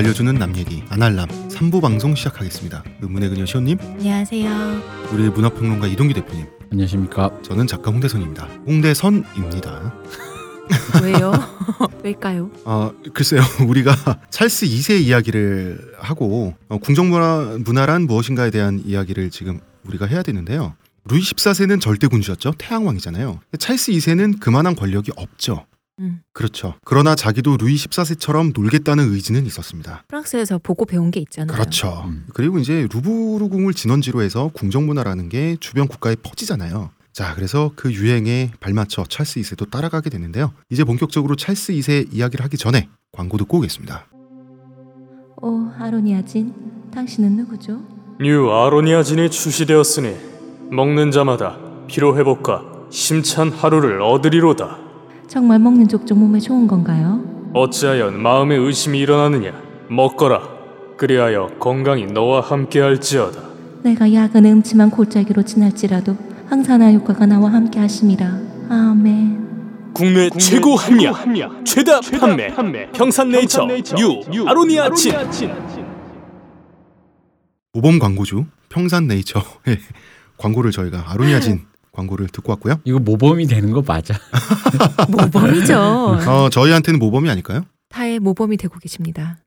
알려주는 남 얘기 아날람 3부 방송 시작하겠습니다. 의문의 그녀 시온님, 안녕하세요. 우리 문화평론가 이동규 대표님, 안녕하십니까. 저는 작가 홍대선입니다. 홍대선입니다. 왜요? 왜일까요? 아 글쎄요, 우리가 찰스 2세 이야기를 하고 어, 궁정문화 문화란 무엇인가에 대한 이야기를 지금 우리가 해야 되는데요. 루이 14세는 절대 군주였죠. 태양왕이잖아요. 찰스 2세는 그만한 권력이 없죠. 음. 그렇죠. 그러나 자기도 루이 14세처럼 놀겠다는 의지는 있었습니다. 프랑스에서 보고 배운 게 있잖아요. 그렇죠. 음. 그리고 이제 루브르 궁을 진원지로 해서 궁정 문화라는 게 주변 국가에 퍼지잖아요. 자, 그래서 그 유행에 발맞춰 찰스 2세도 따라가게 되는데요. 이제 본격적으로 찰스 2세 이야기를 하기 전에 광고 듣고 오겠습니다. 오, 아로니아 진, 당신은 누구죠? 뉴 아로니아 진이 출시되었으니 먹는 자마다 피로 회복과 힘찬 하루를 얻으리로다. 정말 먹는 족족 몸에 좋은 건가요? 어찌하여 마음에 의심이 일어나느냐? 먹거라. 그리하여 건강이 너와 함께할지어다. 내가 약은 음침한 골짜기로 지날지라도 항산화 효과가 나와 함께 하심이라. 아멘. 국내, 최고 함량, 최다, 판매, 평산네이처, 뉴, 아로니아진. 모범 광고주 평산네이처의 광고를 저희가 아로니아진 광고를 듣고 왔고요. 이거 모범이 되는 거 맞아. 모범이죠. 어, 저희한테는 모범이 아닐까요? 타의 모범이 되고 계십니다.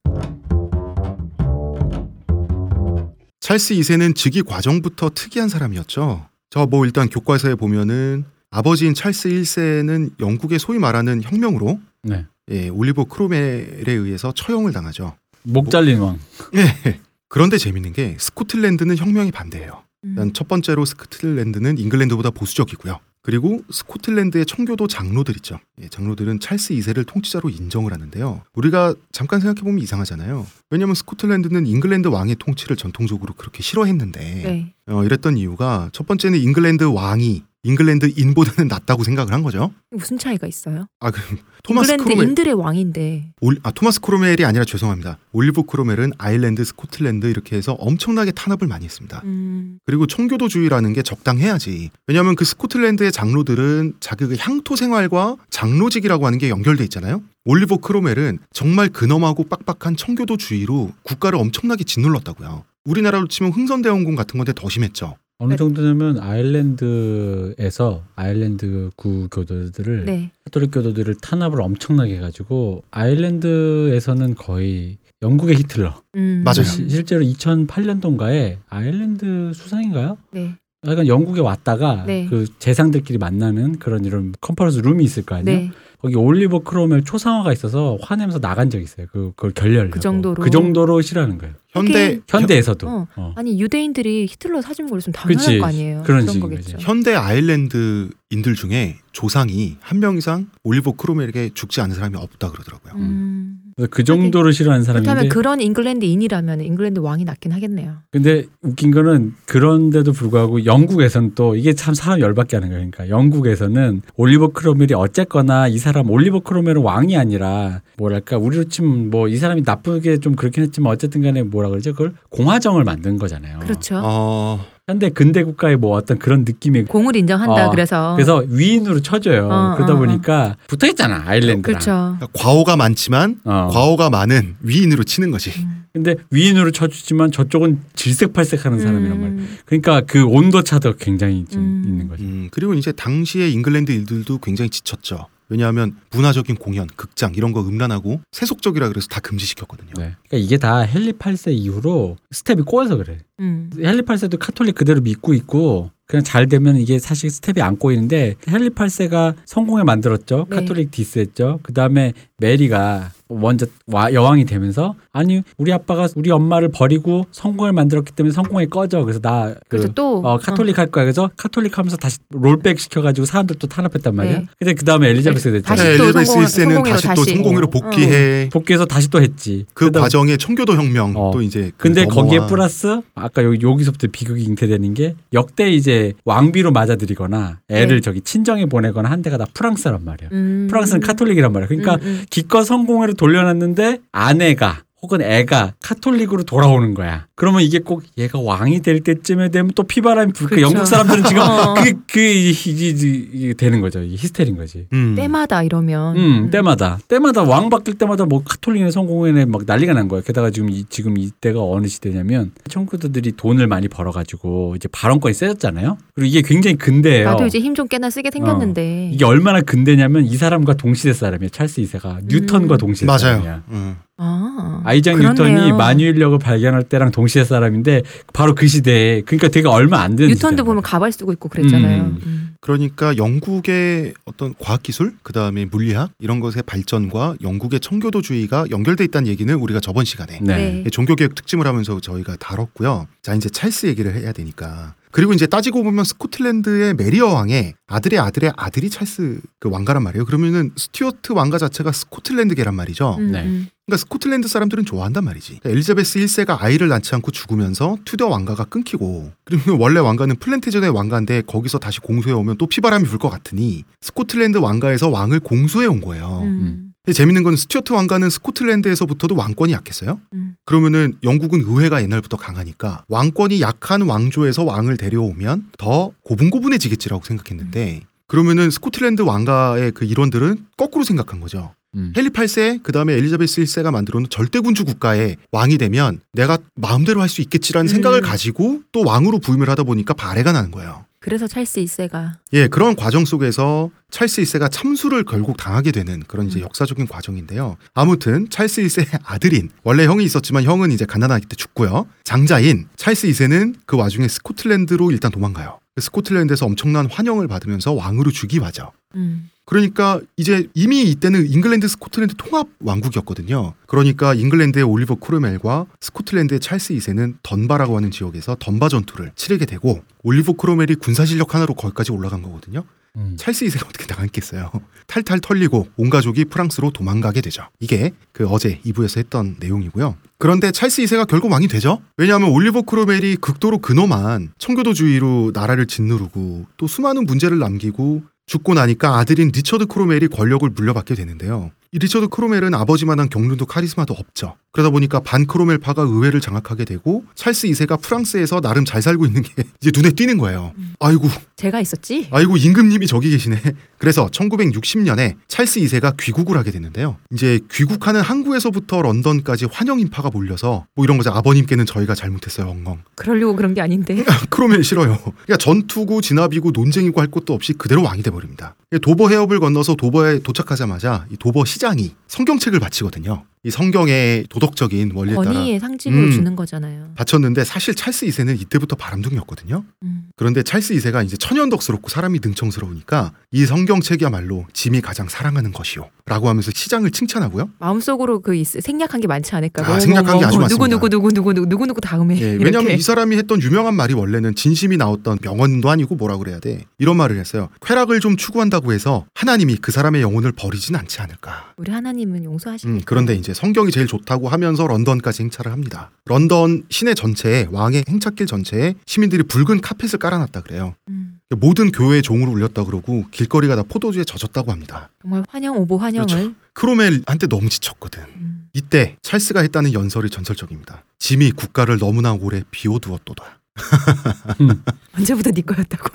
찰스 2세는 즉위 과정부터 특이한 사람이었죠. 저 뭐 일단 교과서에 보면은 아버지인 찰스 1세는 영국의 소위 말하는 혁명으로 네. 예, 올리버 크로멜에 의해서 처형을 당하죠. 목 잘린 왕. 예. 그런데 재밌는 게 스코틀랜드는 혁명에 반대해요. 음. 일단 첫 번째로 스코틀랜드는 잉글랜드보다 보수적이고요. 그리고 스코틀랜드의 청교도 장로들 있죠. 예, 장로들은 찰스 2세를 통치자로 인정을 하는데요. 우리가 잠깐 생각해 보면 이상하잖아요. 왜냐하면 스코틀랜드는 잉글랜드 왕의 통치를 전통적으로 그렇게 싫어했는데 네. 어, 이랬던 이유가 첫 번째는 잉글랜드 왕이 잉글랜드 인보다는 낫다고 생각을 한 거죠. 무슨 차이가 있어요? 아 그럼 토마스 크로멜 인들의 왕인데. 올, 아 토마스 크로멜이 아니라 죄송합니다. 올리버 크로멜은 아일랜드, 스코틀랜드 이렇게 해서 엄청나게 탄압을 많이 했습니다. 음. 그리고 청교도주의라는 게 적당해야지. 왜냐하면 그 스코틀랜드의 장로들은 자기의 향토 생활과 장로직이라고 하는 게 연결돼 있잖아요. 올리버 크로멜은 정말 근엄하고 빡빡한 청교도주의로 국가를 엄청나게 짓눌렀다고요. 우리나라로 치면 흥선대원군 같은 건데 더 심했죠. 어느 정도냐면 아일랜드에서 아일랜드 구 교도들을 네. 카톨릭 교도들을 탄압을 엄청나게 해가지고 아일랜드에서는 거의 영국의 히틀러. 음. 맞아요. 시- 실제로 2008년도인가에 아일랜드 수상인가요? 네. 약간 영국에 왔다가 네. 그 재상들끼리 만나는 그런 이런 컨퍼런스 룸이 있을 거 아니에요? 네. 거기 올리버 크롬웰의 초상화가 있어서 화내면서 나간 적이 있어요. 그, 그걸 결렬. 그 정도로. 그 정도로 싫어하는 거예요. 현대 현대에서도. 어. 어. 아니 유대인들이 히틀러 사진 보였으면 당연할 그치. 거 아니에요. 그런 그런 거겠죠. 현대 아일랜드인들 중에 조상이 한 명 이상 올리버 크로멜에게 죽지 않은 사람이 없다 그러더라고요. 음. 그 정도로 싫어하는 사람인데. 그렇다면 그런 잉글랜드인이라면 잉글랜드 왕이 낫긴 하겠네요. 근데 웃긴 거는 그런데도 불구하고 영국에서는 또 이게 참 사람 열받게 하는 거예요. 그러니까 영국에서는 올리버 크로멜이 어쨌거나 이 사람 올리버 크로멜은 왕이 아니라 뭐랄까 우리로 치면 뭐 이 사람이 나쁘게 좀 그렇긴 했지만 어쨌든 간에 뭐라 그러죠? 그걸 공화정을 만든 거잖아요. 그렇죠. 어, 현대 근대 국가의 뭐 어떤 그런 느낌의 공을 인정한다. 어, 그래서 그래서 위인으로 쳐줘요. 어, 그러다 어, 어. 보니까 붙어 있잖아 아일랜드랑. 그렇죠. 그러니까 과오가 많지만 어. 과오가 많은 위인으로 치는 거지. 근데 위인으로 쳐주지만 저쪽은 질색팔색하는 사람이란 말이야. 음. 그러니까 그 온도 차도 굉장히 좀 음. 있는 거죠. 음, 그리고 이제 당시의 잉글랜드인들도 굉장히 지쳤죠. 왜냐하면 문화적인 공연, 극장 이런 거 음란하고 세속적이라 그래서 다 금지시켰거든요. 네. 그러니까 이게 다 헨리 8세 이후로 스텝이 꼬여서 그래. 음. 헨리 8세도 카톨릭 그대로 믿고 있고 그냥 잘 되면 이게 사실 스텝이 안 꼬이는데 헨리 8세가 성공회 만들었죠. 네. 카톨릭 디스했죠. 그 다음에 메리가 먼저 와- 여왕이 되면서 아니 우리 아빠가 우리 엄마를 버리고 성공회를 만들었기 때문에 성공회 꺼져. 그래서 나 그래서 그또 어, 카톨릭 할 거야. 그래서 카톨릭 하면서 다시 rollback 시켜가지고 사람들 또 탄압했단 말이야. 네. 근데 그 다음에 엘리자베스 됐잖아. 다시 네, 엘리베스 성공- 1세는 성공회로 다시 또 다시. 성공회로 어. 복귀해. 복귀해서 다시 또 했지. 그 과정에 청교도 혁명 어. 또 이제 그 근데 거기에 넘어와- 플러스 아까 여기 여기서부터 비극이 잉태되는 게 역대 이제 왕비로 맞아들이거나 애를 네. 저기 친정에 보내거나 한 데가 다 프랑스란 말이야. 음. 프랑스는 카톨릭이란 말이야. 그러니까 음, 음. 기껏 성공회로 돌려놨는데 아내가 혹은 애가 카톨릭으로 돌아오는 거야. 그러면 이게 꼭 얘가 왕이 될 때쯤에 되면 또 피바람이 불. 그. 영국 사람들은 지금 어. 그게 그 이게, 이게 되는 거죠. 이게 히스테리인 거지. 음. 때마다 이러면 음, 때마다 때마다 왕 바뀔 때마다 뭐 카톨릭이나 성공회네 막 난리가 난 거예요. 게다가 지금 이, 지금 이때가 어느 시대냐면 청구도들이 돈을 많이 벌어가지고 이제 발언권이 세졌잖아요. 그리고 이게 굉장히 근대예요. 나도 이제 힘좀 꽤나 쓰게 생겼는데 이게 얼마나 근대냐면 이 사람과 동시대 사람이에요. 찰스 2세가 뉴턴과 음. 동시대 맞아요. 사람이야. 음. 아, 아이작 그렇네요. 뉴턴이 만유인력을 발견할 때랑 동시대 사람인데 바로 그 시대에 그러니까 되게 얼마 안 되는 뉴턴도 시대란 보면. 가발 쓰고 있고 그랬잖아요. 음. 음. 그러니까 영국의 어떤 과학 기술, 그 다음에 물리학 이런 것의 발전과 영국의 청교도주의가 연결돼 있다는 얘기는 우리가 저번 시간에 네. 네. 종교 개혁 특집을 하면서 저희가 다뤘고요. 자 이제 찰스 얘기를 해야 되니까. 그리고 이제 따지고 보면 스코틀랜드의 메리 여왕의 아들의 아들의 아들이 찰스 그 왕가란 말이에요. 그러면은 스튜어트 왕가 자체가 스코틀랜드계란 말이죠. 음, 네. 음. 그러니까 스코틀랜드 사람들은 좋아한단 말이지. 그러니까 엘리자베스 1세가 아이를 낳지 않고 죽으면서 튜더 왕가가 끊기고 그리고 원래 왕가는 플랜태저넷 왕가인데 거기서 다시 공수해 오면 또 피바람이 불 것 같으니 스코틀랜드 왕가에서 왕을 공수해 온 거예요. 음. 근데 재밌는 건 스튜어트 왕가는 스코틀랜드에서부터도 왕권이 약했어요. 음. 그러면은 영국은 의회가 옛날부터 강하니까 왕권이 약한 왕조에서 왕을 데려오면 더 고분고분해지겠지라고 생각했는데 그러면은 스코틀랜드 왕가의 그 일원들은 거꾸로 생각한 거죠. 음. 헨리 8세 그다음에 엘리자베스 1세가 만들어 놓은 절대 군주 국가의 왕이 되면 내가 마음대로 할 수 있겠지라는 음. 생각을 가지고 또 왕으로 부임을 하다 보니까 발해가 나는 거예요. 그래서 찰스 1세가 예, 그런 과정 속에서 찰스 1세가 참수를 결국 당하게 되는 그런 이제 음. 역사적인 과정인데요. 아무튼 찰스 1세의 아들인 원래 형이 있었지만 형은 이제 갓난아기 때 죽고요. 장자인 찰스 2세는 그 와중에 스코틀랜드로 일단 도망가요. 스코틀랜드에서 엄청난 환영을 받으면서 왕으로 즉위하죠. 음. 그러니까 이제 이미 이때는 잉글랜드 스코틀랜드 통합 왕국이었거든요. 그러니까 잉글랜드의 올리버 크롬웰과 스코틀랜드의 찰스 2세는 던바라고 하는 지역에서 던바 전투를 치르게 되고 올리버 크롬웰이 군사 실력 하나로 거기까지 올라간 거거든요. 음. 찰스 2세가 어떻게 나갔겠어요. 탈탈 털리고 온 가족이 프랑스로 도망가게 되죠. 이게 그 어제 2부에서 했던 내용이고요. 그런데 찰스 2세가 결국 왕이 되죠. 왜냐하면 올리버 크롬웰이 극도로 근엄한 청교도주의로 나라를 짓누르고 또 수많은 문제를 남기고 죽고 나니까 아들인 리처드 크롬웰이 권력을 물려받게 되는데요. 이 리처드 크롬웰은 아버지만한 경륜도 카리스마도 없죠. 그러다 보니까 반 크롬웰파가 의회를 장악하게 되고 찰스 2세가 프랑스에서 나름 잘 살고 있는 게 이제 눈에 띄는 거예요. 아이고 제가 있었지. 아이고 임금님이 저기 계시네. 그래서 1960년에 찰스 2세가 귀국을 하게 됐는데요. 이제 귀국하는 항구에서부터 런던까지 환영 인파가 몰려서 뭐 이런 거죠. 아버님께는 저희가 잘못했어요. 엉엉. 그러려고 그런 게 아닌데. 크로멜 싫어요. 그러니까 전투고 진압이고 논쟁이고 할 것도 없이 그대로 왕이 돼 버립니다. 도버 해협을 건너서 도버에 도착하자마자 이 도버 시장이 성경책을 바치거든요. 이 성경의 도덕적인 원리에 따라 권위의 상징으로 음. 주는 거잖아요. 바쳤는데 사실 찰스 2세는 이때부터 바람둥이였거든요. 음. 그런데 찰스 2세가 이제 천연덕스럽고 사람이 능청스러우니까 이 성경책이야말로 짐이 가장 사랑하는 것이요. 라고 하면서 시장을 칭찬하고요. 마음속으로 그 있- 생략한 게 많지 않을까. 아, 뭐, 생략한 뭐, 게 아주 뭐, 많습니다. 누구 누구 누구 누구 누구 누구 다음에. 예, 이렇게. 왜냐하면 이 사람이 했던 유명한 말이 원래는 진심이 나왔던 명언도 아니고 뭐라 그래야 돼. 이런 말을 했어요. 쾌락을 좀 추구한다고 해서 하나님이 그 사람의 영혼을 버리진 않지 않을까. 우리 하나님은 용서하시니까. 음, 그런데 이제 성경이 제일 좋다고 하면서 런던까지 행차를 합니다. 런던 시내 전체에 왕의 행차길 전체에 시민들이 붉은 카펫을 깔아놨다 그래요. 음. 모든 교회의 종을 울렸다 그러고 길거리가 다 포도주에 젖었다고 합니다. 정말 환영 오보 환영을. 그렇죠. 크로멜한테 너무 지쳤거든. 음. 이때 찰스가 했다는 연설이 전설적입니다. 짐이 국가를 너무나 오래 비워두었도다. 언제부터 네 거였다고.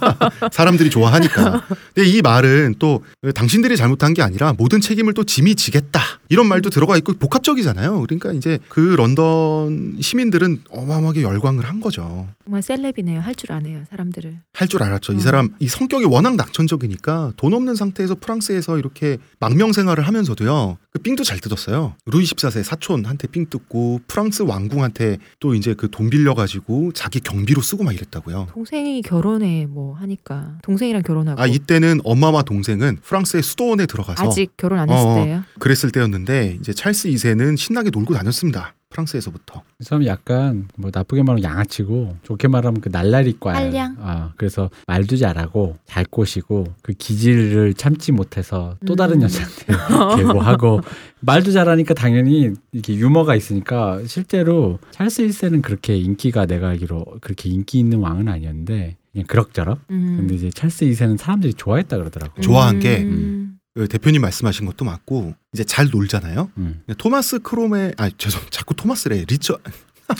사람들이 좋아하니까. 근데 이 말은 또 당신들이 잘못한 게 아니라 모든 책임을 또 짐이 지겠다. 이런 말도 들어가 있고 복합적이잖아요. 그러니까 이제 그 런던 시민들은 어마어마하게 열광을 한 거죠. 정말 셀럽이네요. 할 줄 아네요. 사람들을. 할 줄 알았죠. 이 음. 사람 이 성격이 워낙 낙천적이니까 돈 없는 상태에서 프랑스에서 이렇게 망명 생활을 하면서도요. 그 삥도 잘 뜯었어요. 루이 14세 사촌한테 삥 뜯고 프랑스 왕궁한테 또 이제 그 돈 빌려 가지고 자기 경비로 쓰고 막 이랬다고요. 동생이 결혼해 뭐 하니까 동생이랑 결혼하고 아 이때는 엄마와 동생은 프랑스의 수도원에 들어가서 아직 결혼 안 했을 어, 어. 때예요. 그랬을 때였는데 이제 찰스 2세는 신나게 놀고 다녔습니다. 프랑스에서부터. 이 사람 약간 뭐 나쁘게 말하면 양아치고 좋게 말하면 그 날라리과야. 한량? 아, 그래서 말도 잘하고 잘 꼬시고 그 기질을 참지 못해서 또 다른 음. 여자한테 계고하고 말도 잘하니까 당연히 이렇게 유머가 있으니까 실제로 찰스 1세는 그렇게 인기가 내가 알기로 그렇게 인기 있는 왕은 아니었는데 그냥 그럭저럭. 음. 근데 이제 찰스 2세는 사람들이 좋아했다 그러더라고. 좋아한 게 음. 그 대표님 말씀하신 것도 맞고 이제 잘 놀잖아요. 음. 토마스 크로멜 아 죄송 자꾸 토마스래 리처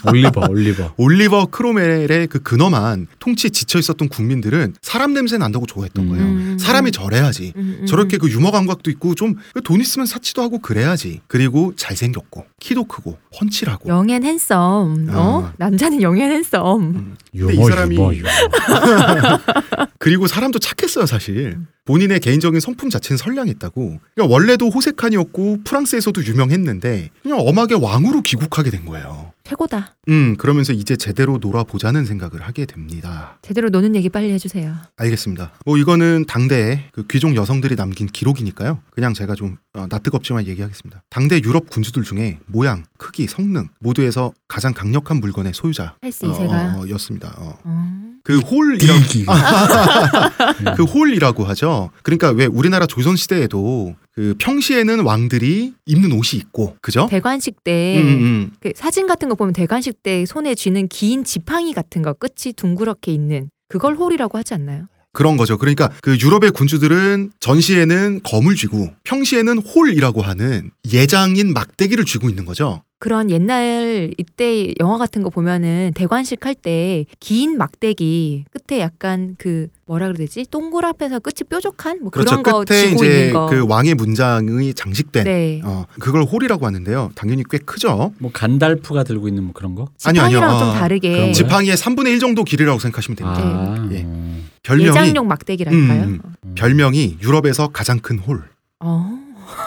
올리버, 올리버. 올리버 크롬웰의 그 근엄한 통치에 지쳐 있었던 국민들은 사람 냄새 난다고 좋아했던 음. 거예요. 음. 사람이 저래야지. 음, 음, 저렇게 음. 그 유머 감각도 있고 좀 돈 있으면 사치도 하고 그래야지. 그리고 잘생겼고 키도 크고 훤칠하고. Young and handsome. 어? 아. 남자는 young and handsome. 음. 유머, 이 사람이- 유머, 유머. 그리고 사람도 착했어요, 사실. 본인의 개인적인 성품 자체는 선량했다고. 그러니까 원래도 호색한이었고 프랑스에서도 유명했는데 그냥 엄하게 왕으로 귀국하게 된 거예요. 최고다. 음, 그러면서 이제 제대로 놀아보자는 생각을 하게 됩니다. 제대로 노는 얘기 빨리 해주세요. 알겠습니다. 뭐 이거는 당대의 그 귀족 여성들이 남긴 기록이니까요. 그냥 제가 좀 어, 낯뜨겁지만 얘기하겠습니다. 당대 유럽 군주들 중에 모양, 크기, 성능 모두에서 가장 강력한 물건의 소유자. 찰스 이세가. 어, 였습니다. 어. 어. 그 홀이라고. 그 홀이라고 하죠. 그러니까 왜 우리나라 조선 시대에도 그 평시에는 왕들이 입는 옷이 있고, 그죠? 대관식 때 음, 음. 그 사진 같은 거 보면 대관식 때 손에 쥐는 긴 지팡이 같은 거 끝이 둥그렇게 있는 그걸 홀이라고 하지 않나요? 그런 거죠. 그러니까 그 유럽의 군주들은 전시에는 검을 쥐고 평시에는 홀이라고 하는 예장인 막대기를 쥐고 있는 거죠. 그런 옛날 이때 영화 같은 거 보면은 대관식 할 때 긴 막대기 끝에 약간 그 뭐라 그래야 되지 동그랗해서 끝이 뾰족한 뭐 그렇죠. 그런 거 끝에 쥐고 이제 있는 거. 그 왕의 문장이 장식된 네. 어, 그걸 홀이라고 하는데요. 당연히 꽤 크죠. 뭐 간달프가 들고 있는 뭐 그런 거? 아니요, 아니요. 지팡이랑 좀 어, 다르게 그런 거요? 지팡이의 3분의 1 정도 길이라고 생각하시면 됩니다. 아, 예. 음. 별명이 예장용 막대기랄까요? 음, 별명이 유럽에서 가장 큰 홀. 어.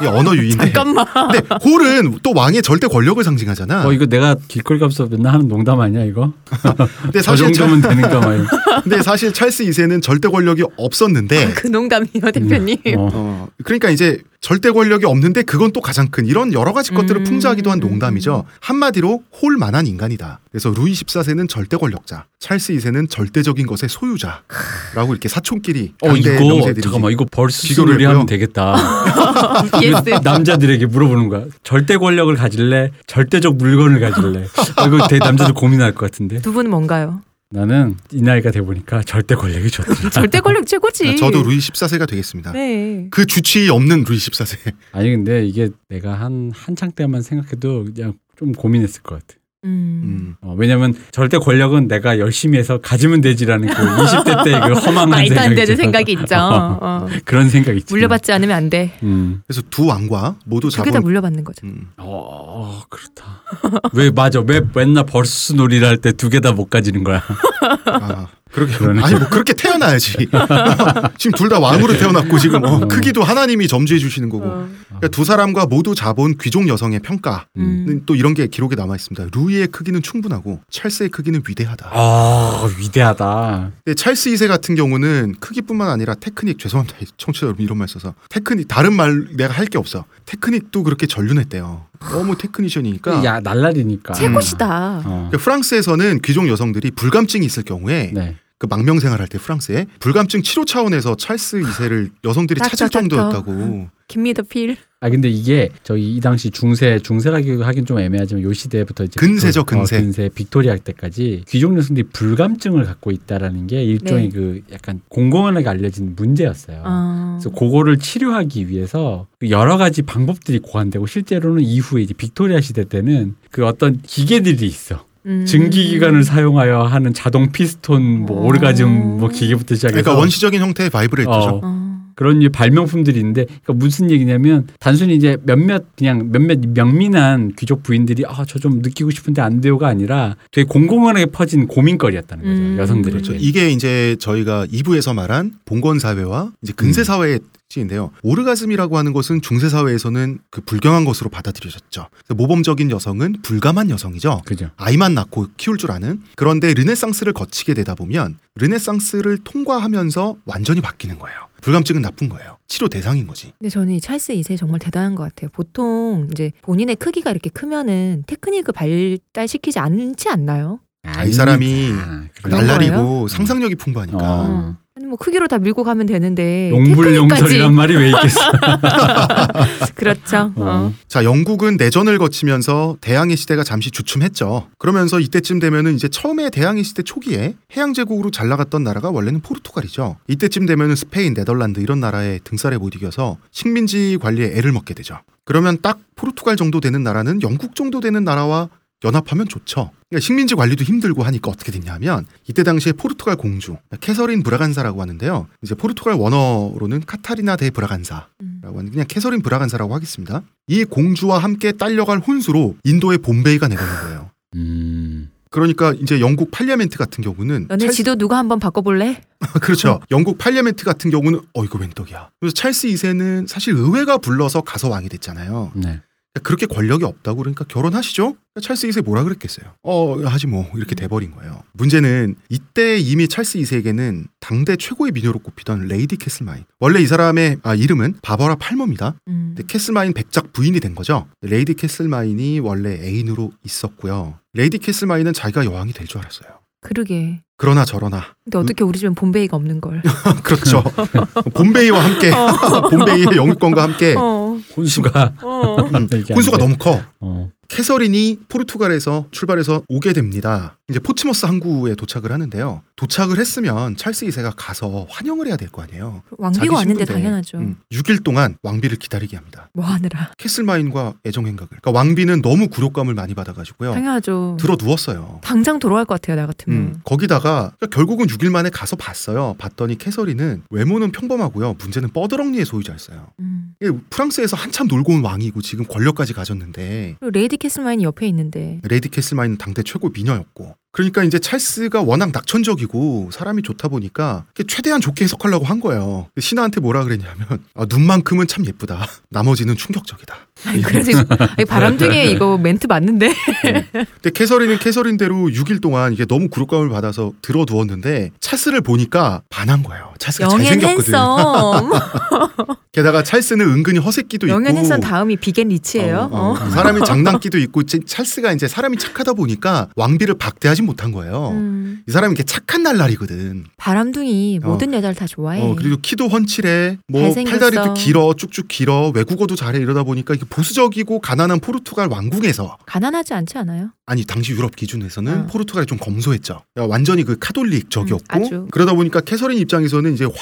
이 언어유희인데. 잠깐만. 근데 홀은 또 왕의 절대 권력을 상징하잖아. 어 이거 내가 길거리 가면서 맨날 하는 농담 아니야 이거? 근데 저 사실 정도면 되는가 봐요. 근데 사실 찰스 2세는 절대 권력이 없었는데 그 농담이요 대표님. 어. 어, 그러니까 이제 절대 권력이 없는데 그건 또 가장 큰 이런 여러 가지 것들을 음. 풍자하기도 한 농담이죠. 한마디로 홀만한 인간이다. 그래서 루이 14세는 절대 권력자, 찰스 2세는 절대적인 것의 소유자라고 이렇게 사촌끼리 어 이거 명세들이 잠깐만 이거 versus 비교를 하면. 되겠다. BTS. 남자들에게 물어보는 거야. 절대 권력을 가질래? 절대적 물건을 가질래? 어, 이거 대 남자들 고민할 것 같은데. 두 분은 뭔가요? 나는 이 나이가 돼 보니까 절대 권력이 좋더라. 절대 권력 최고지. 아, 저도 루이 14세가 되겠습니다. 네. 그 주치 없는 루이 14세. 아니 근데 이게 내가 한 한창 때만 생각해도 그냥 좀 고민했을 것 같아. 음. 음. 어, 왜냐면 절대 권력은 내가 열심히 해서 가지면 되지라는 그 20대 때 그 허망한 말도 안 생각이 되는. 생각이 있죠. 어. 그런 생각 있지. 물려받지 않으면 안 돼. 음. 그래서 두 왕과 모두 두 개 다 자 본 물려받는 거죠. 음. 어, 그렇다. 왜 맞아? 왜 맨날 versus 놀이를 할 때 두 개 다 못 가지는 거야? 아, 그렇게 그러네. 아니 뭐 그렇게 태어나야지. 지금 둘 다 왕으로 태어났고 지금 어, 크기도 하나님이 점지해 주시는 거고. 어. 그러니까 두 사람과 모두 자 본 귀족 여성의 평가는 음. 또 이런 게 기록에 남아 있습니다. 루이의 크기는 충분하고 찰스의 크기는 위대하다. 아, 위대하다. 근데 찰스 2세 같은 경우는 크기뿐만 아니라 테크닉 죄송합니다 청취자 여러분 이런 말 써서 테크닉 다른 말 내가 할 게 없어 테크닉도 그렇게 절륜했대요 너무 technician이니까 야, 날라리니까. 최고시다. 어. 그러니까 프랑스에서는 귀족 여성들이 불감증이 있을 경우에 네. 그 망명 생활할 때 프랑스에 불감증 치료 차원에서 찰스 2세를 여성들이 닥터, 찾을 닥터. 정도였다고 give me the pill. 아 근데 이게 저희 이 당시 중세 중세라기 하긴 좀 애매하지만 요 시대부터 이제 근세죠, 빅토- 어, 근세. 근세 빅토리아 때까지 귀족 여성들이 불감증을 갖고 있다라는 게 일종의 네. 그 약간 공공연하게 알려진 문제였어요. 어. 그래서 그거를 치료하기 위해서 그 여러 가지 방법들이 고안되고 실제로는 이후에 이제 빅토리아 시대 때는 그 어떤 기계들이 있어. 음. 증기 기관을 사용하여 하는 자동 피스톤, 뭐 어. 오르가즘 뭐 기계부터 시작해서 그러니까 원시적인 형태의 바이브레이터죠. 어, 어. 그런 이 발명품들이 있는데 그러니까 무슨 얘기냐면 단순히 이제 몇몇 그냥 몇몇 명민한 귀족 부인들이 아 저 좀 느끼고 싶은데 안 돼요가 아니라 되게 공공연하게 퍼진 고민거리였다는 거죠 음. 여성들이 그렇죠. 이게 이제 저희가 2부에서 말한 봉건 사회와 이제 근세 사회의 시인데요. 오르가즘이라고 하는 것은 중세 사회에서는 그 불경한 것으로 받아들여졌죠. 모범적인 여성은 불감한 여성이죠. 그죠 아이만 낳고 키울 줄 아는. 그런데 르네상스를 거치게 되다 보면 르네상스를 통과하면서 완전히 바뀌는 거예요. 불감증은 나쁜 거예요. 치료 대상인 거지. 근데 저는 이 찰스 2세 정말 대단한 것 같아요. 보통 이제 본인의 크기가 이렇게 크면은 테크닉을 발달시키지 않지 않나요? 아, 이 사람이 아, 날라리고? 상상력이 풍부하니까. 어. 아니 뭐 크기로 다 밀고 가면 되는데 용불용설이란 말이 왜 있겠어? 그렇죠. 어. 어. 자, 영국은 내전을 거치면서 대항해 시대가 잠시 주춤했죠. 그러면서 이때쯤 되면은 이제 처음에 대항해 시대 초기에 해양 제국으로 잘 나갔던 나라가 원래는 포르투갈이죠. 이때쯤 되면은 스페인, 네덜란드 이런 나라에 등살에 못 이겨서 식민지 관리에 애를 먹게 되죠. 그러면 딱 포르투갈 정도 되는 나라는 영국 정도 되는 나라와 연합하면 좋죠. 그러니까 식민지 관리도 힘들고 하니까 어떻게 됐냐면 이때 당시에 포르투갈 공주 캐서린 브라간사라고 하는데요. 이제 포르투갈 원어로는 카타리나 데 브라간사라고 음. 하는 그냥 캐서린 브라간사라고 하겠습니다. 이 공주와 함께 딸려갈 혼수로 인도의 봄베이가 내려는 거예요. 음. 그러니까 이제 영국 Parliament 같은 경우는 너네 찰스- 지도 누가 한번 바꿔볼래? 그렇죠. 영국 Parliament 같은 경우는 어 이거 웬 떡이야. 그래서 찰스 2세는 사실 의회가 불러서 가서 왕이 됐잖아요. 네. 그렇게 권력이 없다고 그러니까 결혼하시죠? 찰스 2세 뭐라 그랬겠어요? 어 하지 뭐 이렇게 돼버린 거예요. 문제는 이때 이미 찰스 2세에게는 당대 최고의 미녀로 꼽히던 레이디 캐슬마인. 원래 이 사람의 아, 이름은 바버라 팔머입니다. 음. 근데 캐슬마인 백작 부인이 된 거죠. 레이디 캐슬마인이 원래 애인으로 있었고요. 레이디 캐슬마인은 자기가 여왕이 될 줄 알았어요. 그러게. 그러나 저러나 근데 어떻게 우리 집엔 봄베이가 없는 걸? 그렇죠. 봄베이와 함께 봄베이의 영유권과 함께 어. 혼수가 어. 음, 혼수가 돼. 너무 커. 어. 캐서린이 포르투갈에서 출발해서 오게 됩니다. 이제 포츠머스 항구에 도착을 하는데요. 도착을 했으면 찰스 2세가 가서 환영을 해야 될 거 아니에요. 왕비가 왔는데 당연하죠. 음, 6일 동안 왕비를 기다리게 합니다. 뭐 하느라. 캐슬마인과 애정 행각을. 그러니까 왕비는 너무 굴욕감을 많이 받아가지고요. 당연하죠. 들어 누웠어요. 당장 돌아갈 것 같아요 나 같으면. 음, 거기다가 그러니까 결국은 6일 만에 가서 봤어요. 봤더니 캐서린은 외모는 평범하고요. 문제는 뻐드렁니의 소유자였어요. 음. 이게 프랑스에서 한참 놀고 온 왕이고 지금 권력까지 가졌는데 레이디 캐슬마인이 옆에 있는데 레이디 캐슬마인은 당대 최고 미녀였고 그러니까 이제 찰스가 워낙 낙천적이고 사람이 좋다 보니까 최대한 좋게 해석하려고 한 거예요. 신하한테 뭐라 그랬냐면 아, 눈만큼은 참 예쁘다. 나머지는 충격적이다. 아니, 그래서 이거- 아니, 바람둥이에 이거 멘트 맞는데 근데 캐서린은 캐서린대로 6일 동안 이게 너무 굴욕감을 받아서 들어 누웠는데 찰스를 보니까 반한 거예요. 찰스가 잘생겼거든. 게다가 찰스는 은근히 허세끼도 있고 handsome 다음이 big and rich예요. 어, 어. 어. 사람이 장난기도 있고 치- 찰스가 이제 사람이 착하다 보니까 왕비를 박대하지 못한 거예요. 음. 이 사람이 이렇게 착한 날라리거든. 바람둥이 어. 모든 여자를 다 좋아해. 어, 그리고 키도 훤칠해. 뭐. 팔다리도 길어. 쭉쭉 길어. 외국어도 잘해. 이러다 보니까 이게 보수적이고 가난한 포르투갈 왕궁에서 가난하지 않지 않아요? 아니 당시 유럽 기준에서는 어. 포르투갈이 좀 검소했죠. 완전히 그 카톨릭적이었고 음. 그러다 보니까 캐서린 입장에서는 이제 확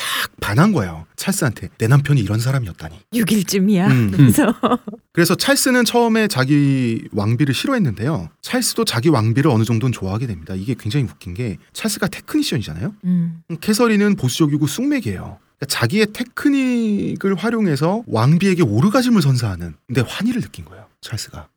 반한 거예요. 찰스한테 내 남편이 이런 사람이었다니. 6일쯤이야. 음. 그래서 그래서 찰스는 처음에 자기 왕비를 싫어했는데요. 찰스도 자기 왕비를 어느 정도는 좋아하게 됩니다. 이게 굉장히 웃긴 게 찰스가 테크니션이잖아요. 음. 캐서린은 보수적이고 쑥맥이에요. 자기의 테크닉을 활용해서 왕비에게 오르가즘을 선사하는 근데 환희를 느낀 거예요. 찰스가.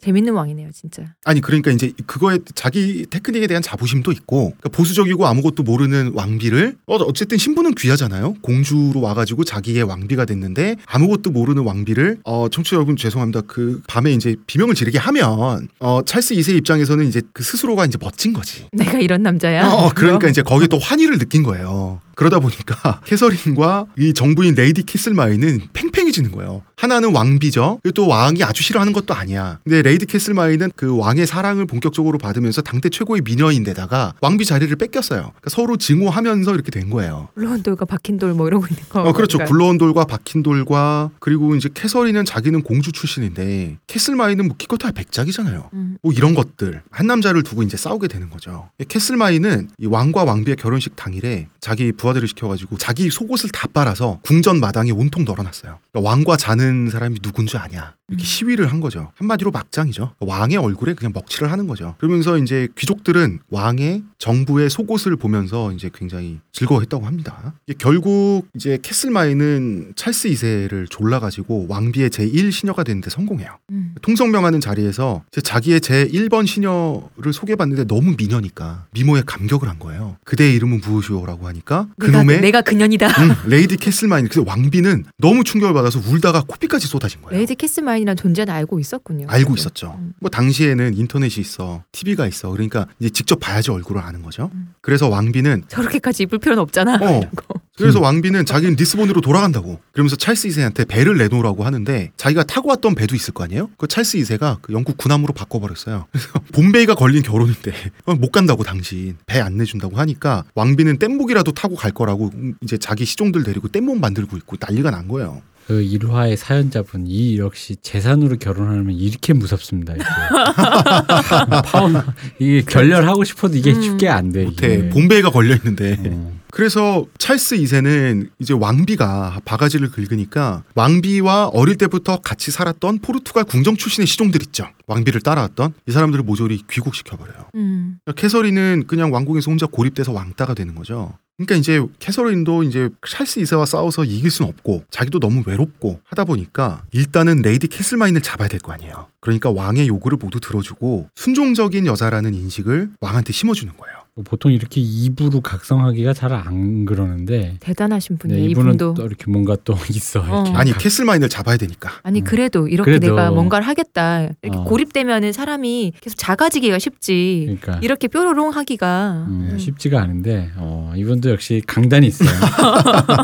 재밌는 왕이네요, 진짜. 아니 그러니까 이제 그거에 자기 테크닉에 대한 자부심도 있고 그러니까 보수적이고 아무것도 모르는 왕비를 어, 어쨌든 신부는 귀하잖아요 공주로 와가지고 자기의 왕비가 됐는데 아무것도 모르는 왕비를 어 청취자 여러분 죄송합니다 그 밤에 이제 비명을 지르게 하면 어 찰스 2세 입장에서는 이제 그 스스로가 이제 멋진 거지 내가 이런 남자야. 어, 그러니까 이제 거기에 또 환희를 느낀 거예요. 그러다 보니까 캐서린과 이 정부인 레이디 캐슬마인은 팽팽해지는 거예요. 하나는 왕비죠. 또 왕이 아주 싫어하는 것도 아니야. 근데 레이디 캐슬마인은 그 왕의 사랑을 본격적으로 받으면서 당대 최고의 미녀인데다가 왕비 자리를 뺏겼어요. 그러니까 서로 증오하면서 이렇게 된 거예요. 굴러온 돌과 박힌 돌 뭐 이러고 있는 거. 어, 그렇죠. 그러니까. 굴러온 돌과 박힌 돌과 그리고 이제 캐서린은 자기는 공주 출신인데 캐슬마인은 뭐 기껏해야 백작이잖아요. 음. 뭐 이런 것들 한 남자를 두고 이제 싸우게 되는 거죠. 캐슬마인은 이 왕과 왕비의 결혼식 당일에 자기 부하들을 시켜가지고 자기 속옷을 다 빨아서 궁전 마당에 온통 널어놨어요. 그러니까 왕과 자는 사람이 누군 줄 아냐 이렇게 음. 시위를 한 거죠. 한마디로 막장이죠. 왕의 얼굴에 그냥 먹칠을 하는 거죠. 그러면서 이제 귀족들은 왕의 정부의 속옷을 보면서 이제 굉장히 즐거워했다고 합니다. 결국 이제 캐슬마인은 찰스 2세를 졸라가지고 왕비의 제1 시녀가 되는데 성공해요. 음. 통성명하는 자리에서 자기의 제 1번 시녀를 소개받는데 너무 미녀니까 미모에 감격을 한 거예요. 그대의 이름은 무엇이오라고 하니까 그놈의 내가 그년이다. 응, 레이디 캐슬마인 그래서 왕비는 너무 충격을 받아서 울다가 코피까지 쏟아진 거예요. 레이디 캐슬마인이란 존재는 알고 있었군요. 알고 그래도. 있었죠. 음. 뭐 당시에는 인터넷이 있어, TV가 있어. 그러니까 이제 직접 봐야지 얼굴을 아는 거죠. 음. 그래서 왕비는 저렇게까지 입을 필요는 없잖아. 어. 그래서 왕비는 자기는 리스본으로 돌아간다고. 그러면서 찰스 2세한테 배를 내놓으라고 하는데 자기가 타고 왔던 배도 있을 거 아니에요? 그 찰스 2세가 그 영국 군함으로 바꿔버렸어요. 그래서 봄베이가 걸린 결혼인데 어, 못 간다고 당신 배 안 내준다고 하니까 왕비는 뗏목이라도 타고 갈 거라고 음, 이제 자기 시종들 데리고 뗏목 만들고 있고 난리가 난 거예요. 그 일화의 사연자분 이 역시 재산으로 결혼하면 이렇게 무섭습니다. 이게 파혼 이게 결렬하고 싶어도 이게 음. 쉽게 안 돼. 못해. 봄베이가 걸려 있는데 어. 그래서 찰스 2세는 이제 왕비가 바가지를 긁으니까 왕비와 어릴 때부터 같이 살았던 포르투갈 궁정 출신의 시종들 있죠. 왕비를 따라왔던 이 사람들을 모조리 귀국시켜버려요. 음. 캐서린은 그냥 왕궁에서 혼자 고립돼서 왕따가 되는 거죠. 그러니까 이제 캐서린도 이제 찰스 2세와 싸워서 이길 순 없고 자기도 너무 외롭고 하다 보니까 일단은 레이디 캐슬마인을 잡아야 될 거 아니에요. 그러니까 왕의 요구를 모두 들어주고 순종적인 여자라는 인식을 왕한테 심어주는 거예요. 보통 이렇게 입으로 각성하기가 잘 안 그러는데 대단하신 분이에요. 네, 이분은 이분도. 또 이렇게 뭔가 또 있어. 이렇게. 어. 아니 캐슬마인을 잡아야 되니까. 아니 음. 그래도 이렇게 그래도. 내가 뭔가를 하겠다. 이렇게 어. 고립되면은 사람이 계속 작아지기가 쉽지. 그러니까 이렇게 뾰로롱 하기가. 음, 음. 쉽지가 않은데 어, 이분도 역시 강단이 있어요.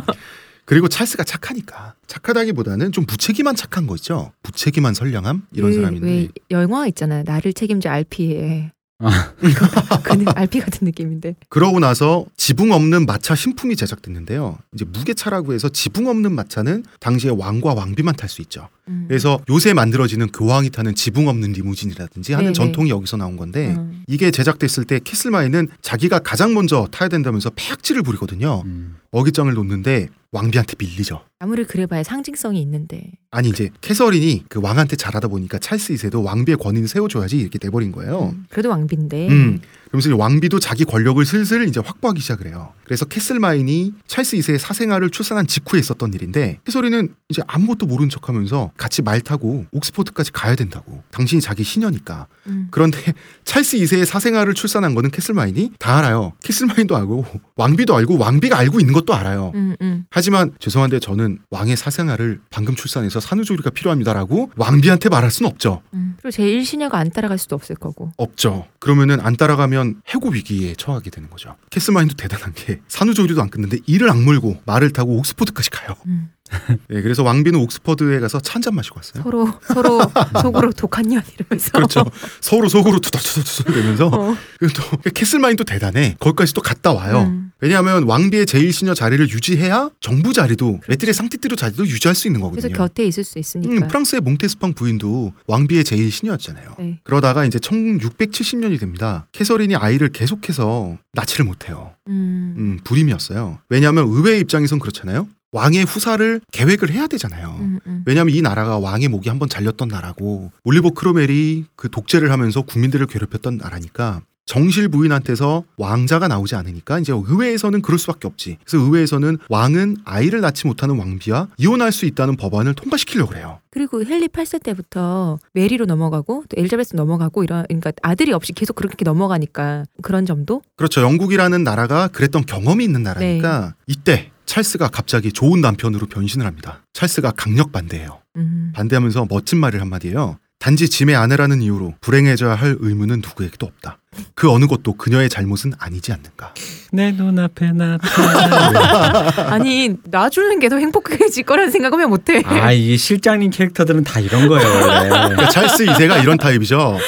그리고 찰스가 착하니까 착하다기보다는 좀 무책임한 착한 거죠. 무책임한 선량함 이런 그 사람인데 왜 영화 있잖아요. 나를 책임져 알피에. 아. 그 알피 같은 느낌인데. 그러고 나서 지붕 없는 마차 신품이 제작됐는데요. 이제 무게차라고 해서 지붕 없는 마차는 당시에 왕과 왕비만 탈 수 있죠. 음. 그래서 요새 만들어지는 교황이 타는 지붕 없는 리무진이라든지 하는 네네. 전통이 여기서 나온 건데 음. 이게 제작됐을 때 캐슬마인은 자기가 가장 먼저 타야 된다면서 폐악질을 부리거든요. 음. 어깃장을 놓는데 왕비한테 밀리죠. 아무리 그래봐야 상징성이 있는데. 아니 이제 캐서린이 그 왕한테 잘하다 보니까 찰스 2세도 왕비의 권위를 세워줘야지 이렇게 돼버린 거예요. 음. 그래도 왕비인데. 음. 그러면서 왕비도 자기 권력을 슬슬 이제 확보하기 시작을 해요. 그래서 캐슬마인이 찰스 2세의 사생아를 출산한 직후에 있었던 일인데 캐서린은 이제 아무것도 모른 척하면서 같이 말 타고 옥스포드까지 가야 된다고. 당신이 자기 시녀니까. 음. 그런데 찰스 2세의 사생아를 출산한 거는 캐슬마인이 다 알아요. 캐슬마인도 알고 왕비도 알고 왕비가 알고 있는 것도 알아요. 음, 음. 하지만 죄송한데 저는 왕의 사생아를 방금 출산해서 산후조리가 필요합니다라고 왕비한테 말할 수는 없죠. 음. 그리고 제일 시녀가 안 따라갈 수도 없을 거고. 없죠. 그러면은 안 따라가면 해고 위기에 처하게 되는 거죠. 캐슬마인도 대단한 게 산후조리도 안 끝났는데 이를 악물고 말을 타고 옥스포드까지 가요. 음. 네, 그래서 왕비는 옥스퍼드에 가서 차 한 잔 마시고 왔어요. 서로 서로 속으로 독한 년 이러면서. 그렇죠. 서로 속으로 투덜투덜투덜대면서 어. 그리고 또 캐슬마인도 대단해. 거기까지 또 갔다 와요. 음. 왜냐하면 왕비의 제일 시녀 자리를 유지해야 정부 자리도 maîtresse en titre로 자리도 유지할 수 있는 거거든요. 그래서 곁에 있을 수 있으니까. 음, 프랑스의 몽테스팡 부인도 왕비의 제일 시녀였잖아요. 네. 그러다가 이제 1670년이 됩니다. 캐서린이 아이를 계속해서 낳지를 못해요. 음. 음, 불임이었어요. 왜냐하면 의회 입장에선 그렇잖아요. 왕의 후사를 계획을 해야 되잖아요. 음, 음. 왜냐하면 이 나라가 왕의 목이 한번 잘렸던 나라고 올리버 크로멜이 그 독재를 하면서 국민들을 괴롭혔던 나라니까 정실 부인한테서 왕자가 나오지 않으니까 이제 의회에서는 그럴 수밖에 없지. 그래서 의회에서는 왕은 아이를 낳지 못하는 왕비와 이혼할 수 있다는 법안을 통과시키려고 그래요. 그리고 헨리 8세 때부터 메리로 넘어가고 또 엘자베스 넘어가고 이런 그러니까 아들이 없이 계속 그렇게 넘어가니까 그런 점도 그렇죠. 영국이라는 나라가 그랬던 경험이 있는 나라니까 이때 찰스가 갑자기 좋은 남편으로 변신을 합니다. 찰스가 강력 반대해요. 음. 반대하면서 멋진 말을 한마디해요. 단지 짐의 아내라는 이유로 불행해져야 할 의무는 누구에게도 없다. 그 어느 것도 그녀의 잘못은 아니지 않는가. 내 눈앞에 나타나. 아니 놔주는 게 더 행복해질 거라는 생각하면 못해. 아 이게 실장님 캐릭터들은 다 이런 거예요. 그러니까 찰스 2세가 이런 타입이죠.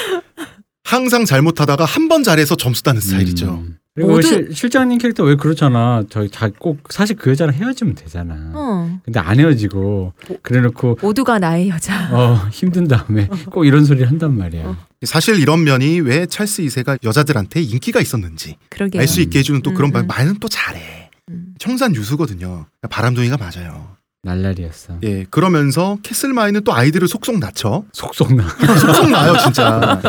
항상 잘못하다가 한 번 잘해서 점수 따는 스타일이죠. 음. 그리고 모두- 실, 실장님 캐릭터 왜 그렇잖아. 저기 자꼭 사실 그 여자랑 헤어지면 되잖아. 어. 근데 안 헤어지고 그래놓고 모두가 나의 여자. 어 힘든 다음에 꼭 이런 소리를 한단 말이야. 어. 사실 이런 면이 왜 찰스 2세가 여자들한테 인기가 있었는지. 알 수 있게 해주는 또 그런 음, 말, 음. 말은 또 잘해. 음. 청산 유수거든요. 바람둥이가 맞아요. 날라리였어. 예, 그러면서 캐슬마인은 또 아이들을 속속 낳죠. 속속 나. 속속 나요, 진짜.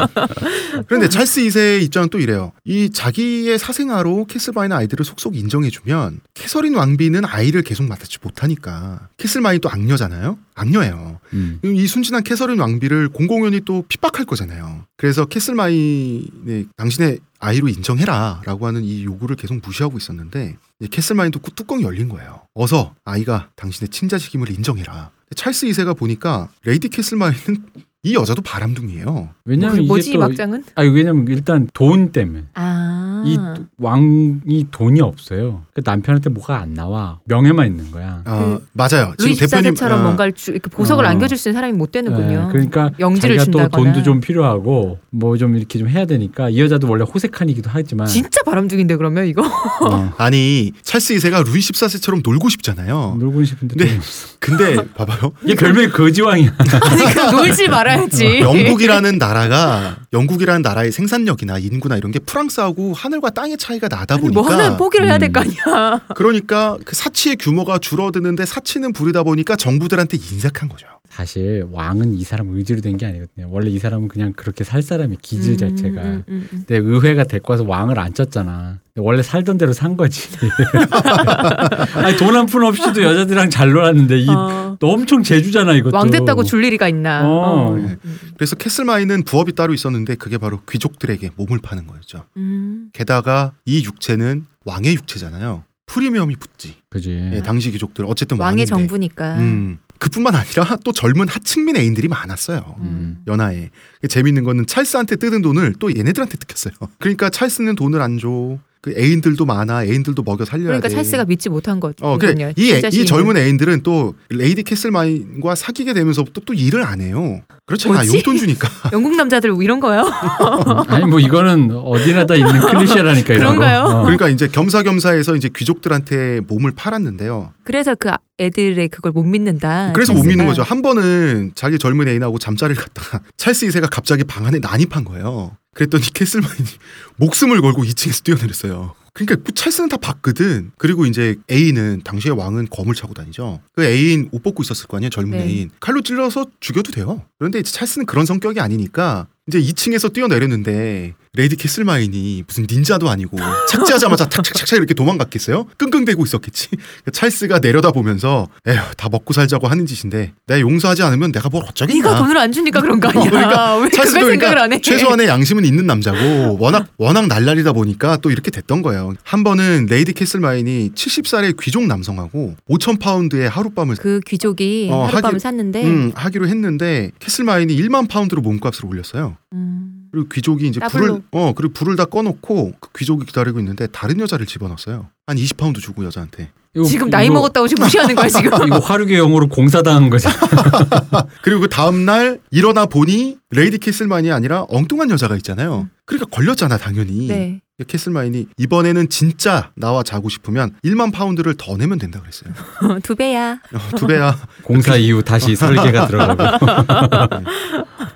그런데 찰스 2세의 입장은 또 이래요. 이 자기의 사생아로 캐슬마인은 아이들을 속속 인정해주면 캐서린 왕비는 아이를 계속 낳지 못하니까 캐슬마인 또 악녀잖아요. 악녀예요. 음. 이 순진한 캐서린 왕비를 공공연히 또 핍박할 거잖아요. 그래서 캐슬마인이 당신의 아이로 인정해라라고 하는 이 요구를 계속 무시하고 있었는데 캐슬마인도 꾸- 뚜껑이 열린 거예요. 어서 아이가 당신의 친자식임을 인정해라. 찰스 2세가 보니까 레이디 캐슬마인은 이 여자도 바람둥이에요. 왜냐면 그 뭐지 이게 이또 막장은? 아니 왜냐면 일단 돈 때문에 아. 이 왕이 돈이 없어요. 그 남편한테 뭐가 안 나와. 명예만 있는 거야. 어, 맞아요. 지금 루이스 대표님 사제처럼 어, 뭔가를 주, 이렇게 보석을 어. 안겨줄 수 있는 사람이 못 되는군요. 네, 그러니까 영지를 자기가 또 준다거나. 돈도 좀 필요하고 뭐 좀 이렇게 좀 해야 되니까 이 여자도 원래 호색한이기도 하지만 진짜 바람둥인데 그러면 이거 어, 아니 찰스 2세가 루이 14세처럼 놀고 싶잖아요. 놀고 싶은데 네. 근데 봐봐요. 이게 별명이 거지왕이야. 아니 그 놀지 말아야지. 영국이라는 나라 가 영국이라는 나라의 생산력이나 인구나 이런 게 프랑스하고 하늘과 땅의 차이가 나다 아니, 보니까 뭐 하나 포기를 해야 될거 음. 아니야. 그러니까 그 사치의 규모가 줄어드는데 사치는 부리다 보니까 정부들한테 인색한 거죠. 사실 왕은 이 사람 의지로 된 게 아니거든요. 원래 이 사람은 그냥 그렇게 살 사람이 기질 음, 자체가. 음, 음, 음. 근데 의회가 데리고 와서 왕을 안 쪘잖아. 근데 원래 살던 대로 산 거지. 아니 돈 한 푼 없이도 여자들이랑 잘 놀았는데 이 어, 너 엄청 제주잖아 이것도. 왕 됐다고 줄 일이가 있나. 어. 음, 그래서 캐슬마인은 부업이 따로 있었는데 그게 바로 귀족들에게 몸을 파는 거였죠. 음. 게다가 이 육체는 왕의 육체잖아요. 프리미엄이 붙지. 그지. 예, 당시 귀족들 어쨌든 왕의 왕인데. 정부니까. 음. 그뿐만 아니라 또 젊은 하층민 애인들이 많았어요. 음. 연하에. 재밌는 거는 찰스한테 뜯은 돈을 또 얘네들한테 뜯겼어요. 그러니까 찰스는 돈을 안 줘. 그 애인들도 많아. 애인들도 먹여 살려야 그러니까 돼. 찰스가 믿지 못한 거죠. 어, 그래. 이, 애- 이 젊은 애인들은 또 레이디 캐슬마인과 사귀게 되면서부터 또 일을 안 해요. 그렇잖아. 뭐지? 용돈 주니까. 영국 남자들 이런 거요? 아니 뭐 이거는 어디나 다 있는 클리셰라니까 이런 그런가요? 거. 어. 그러니까 이제 겸사겸사해서 이제 귀족들한테 몸을 팔았는데요. 그래서 그 애들의 그걸 못 믿는다. 그래서 못 찰스가. 믿는 거죠. 한 번은 자기 젊은 애인하고 잠자리를 갖다가 찰스 2세가 갑자기 방 안에 난입한 거예요. 그랬더니 캐슬마인이 목숨을 걸고 2층에서 뛰어내렸어요. 그러니까 그 찰스는 다 봤거든. 그리고 이제 애인은 당시에 왕은 검을 차고 다니죠. 그 애인 옷 벗고 있었을 거 아니에요. 젊은 네. 애인. 칼로 찔러서 죽여도 돼요. 그런데 이제 찰스는 그런 성격이 아니니까 이제 2층에서 뛰어내렸는데 레이디 캐슬마인이 무슨 닌자도 아니고 착지하자마자 탁착착착 이렇게 도망갔겠어요? 끙끙대고 있었겠지. 찰스가 내려다 보면서 에휴 다 먹고 살자고 하는 짓인데 내가 용서하지 않으면 내가 뭘 어쩌겠냐. 네가 돈을 안 주니까 그런 거 아니야? 그러니까 왜 찰스도 그걸 생각을 안 그러니까 해? 최소한의 양심은 있는 남자고 워낙 워낙 날라리다 보니까 또 이렇게 됐던 거예요. 한 번은 레이디 캐슬마인이 70살의 귀족 남성하고 5천 파운드의 하룻밤을 그 귀족이 어, 하룻밤을 하긴- 샀는데 음, 하기로 했는데 캐슬마인이 1만 파운드로 몸값을 올렸어요. 음. 그리고 귀족이 이제. 불을 어 그리고 불을 다 꺼놓고 그 귀족이 기다리고 있는데 다른 여자를 집어넣었어요. 한 20파운드 주고 여자한테. 이거- 지금 나이 이거- 먹었다고 지금 무시하는 거야 지금. 이거 화류계 용어로 공사당한 거죠. 그리고 그 다음 날 일어나 보니 레이디 캐슬마인이 아니라 엉뚱한 여자가 있잖아요. 그러니까 걸렸잖아 당연히. 네. 캐슬마인이 이번에는 진짜 나와 자고 싶으면 1만 파운드를 더 내면 된다 그랬어요. 두 배야. 어, 두 배야. 공사 이후 다시 설계가 들어가고.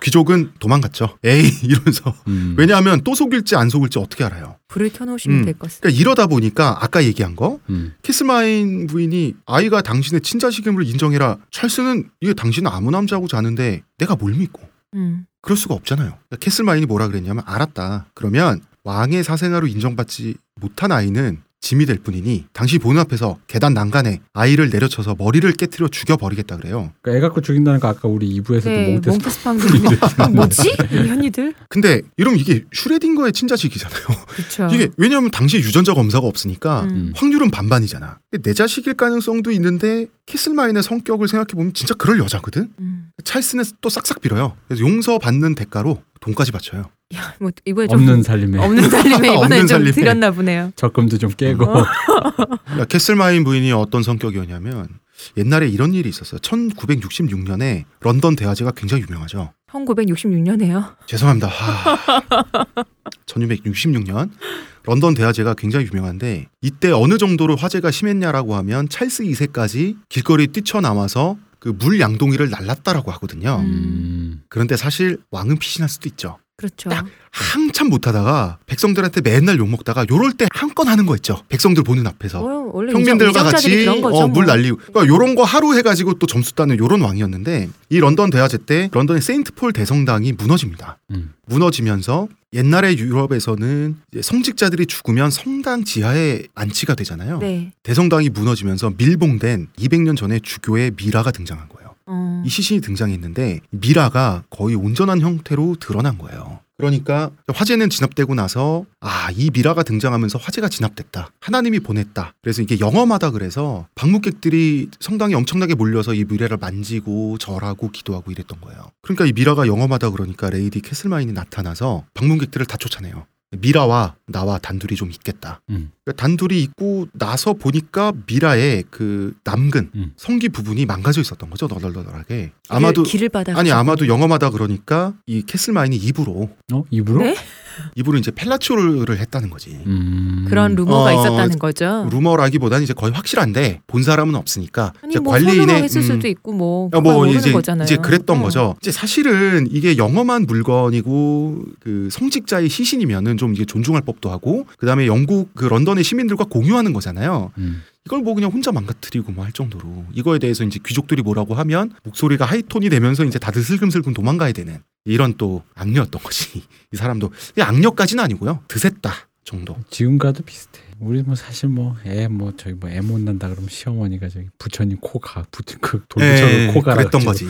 귀족은 도망갔죠. 에이 이러면서 음. 왜냐하면 또 속일지 안 속일지 어떻게 알아요. 불을 켜놓으시면 음. 될 것을. 그러니까 이러다 보니까 아까 얘기한 거 음. 캐슬마인 부인이 아이가 당신의 친자식임을 인정해라. 찰스는 이게 당신은 아무 남자하고 자는데 내가 뭘 믿고 음. 그럴 수가 없잖아요. 그러니까 캐슬마인이 뭐라 그랬냐면 알았다. 그러면 왕의 사생아로 인정받지 못한 아이는 짐이 될 뿐이니 당신 보는 앞에서 계단 난간에 아이를 내려쳐서 머리를 깨트려 죽여버리겠다 그래요. 그러니까 애 갖고 죽인다는 거 아까 우리 2부에서도 네, 몽테스 몽테스팡 뭐지? 이 현이들? 근데 이러면 이게 슈뢰딩거의 친자식이잖아요. 그렇죠. 이게 왜냐하면 당시에 유전자 검사가 없으니까 음. 확률은 반반이잖아. 내 자식일 가능성도 있는데 캐슬마인의 성격을 생각해 보면 진짜 그럴 여자거든. 음. 찰스는 또 싹싹 빌어요. 그래서 용서 받는 대가로 돈까지 바쳐요. 야, 뭐 이번에 좀 없는 살림에 없는 살림에 이번에 없는 좀 살림에. 드렸나 보네요. 적금도 좀 깨고 어. 캐슬마인 부인이 어떤 성격이었냐면 옛날에 이런 일이 있었어요. 1966년에 런던 대화제가 굉장히 유명하죠. 1966년에요. 죄송합니다. 하... 1666년 런던 대화제가 굉장히 유명한데 이때 어느 정도로 화제가 심했냐라고 하면 찰스 2세까지 길거리에 뛰쳐나와서 그 물 양동이를 날랐다라고 하거든요. 음. 그런데 사실 왕은 피신할 수도 있죠. 그렇죠. 한참 못하다가 백성들한테 맨날 욕 먹다가 요럴 때 한 건 하는 거 있죠. 백성들 보는 앞에서. 어, 원래 평민들과 같이 거죠, 어, 물 뭐. 날리고 그러니까 요런 거 하루 해가지고 또 점수 따는 요런 왕이었는데 이 런던 대화제 때 런던의 세인트폴 대성당이 무너집니다. 음. 무너지면서 옛날에 유럽에서는 성직자들이 죽으면 성당 지하에 안치가 되잖아요. 네. 대성당이 무너지면서 밀봉된 200년 전에 주교의 미라가 등장한 거예요. 어. 이 시신이 등장했는데 미라가 거의 온전한 형태로 드러난 거예요. 그러니까 화재는 진압되고 나서 아 이 미라가 등장하면서 화재가 진압됐다. 하나님이 보냈다. 그래서 이게 영험하다 그래서 방문객들이 성당에 엄청나게 몰려서 이 미라를 만지고 절하고 기도하고 이랬던 거예요. 그러니까 이 미라가 영험하다 그러니까 레이디 캐슬마인이 나타나서 방문객들을 다 쫓아내요. 미라와 나와 단둘이 좀 있겠다. 음. 그러니까 단둘이 있고 나서 보니까 미라의 그 남근 음. 성기 부분이 망가져 있었던 거죠. 너덜너덜하게. 아마도 길을 받아 아니 아마도 영험하다 그러니까 이 캐슬마인이 입으로 어 입으로? 네? 입으로 이제 펠라치오를 했다는 거지. 음. 그런 루머가 어, 있었다는 거죠. 루머라기보다는 이제 거의 확실한데 본 사람은 없으니까 아니 이제 뭐 관리인의 했을 음, 수도 있고 뭐 어, 그걸 뭐 모르는 이제 거잖아요. 이제 그랬던 어. 거죠. 이제 사실은 이게 영험한 물건이고 그 성직자의 시신이면은 좀 이게 존중할 법도 하고 그다음에 영국 그 런던의 시민들과 공유하는 거잖아요. 음. 이걸 뭐 그냥 혼자 망가뜨리고 뭐 할 정도로 이거에 대해서 이제 귀족들이 뭐라고 하면 목소리가 하이톤이 되면서 이제 다들 슬금슬금 도망가야 되는 이런 또 악녀였던 거지. 이 사람도 이 악녀까지는 아니고요. 드셌다 정도. 지금과도 비슷해. 우리 뭐 사실 뭐 애 뭐 저기 뭐애 못 난다 그러면 시어머니가 저기 부처님 코가 부처 그 돌부처럼 예, 코가 그랬던 거지.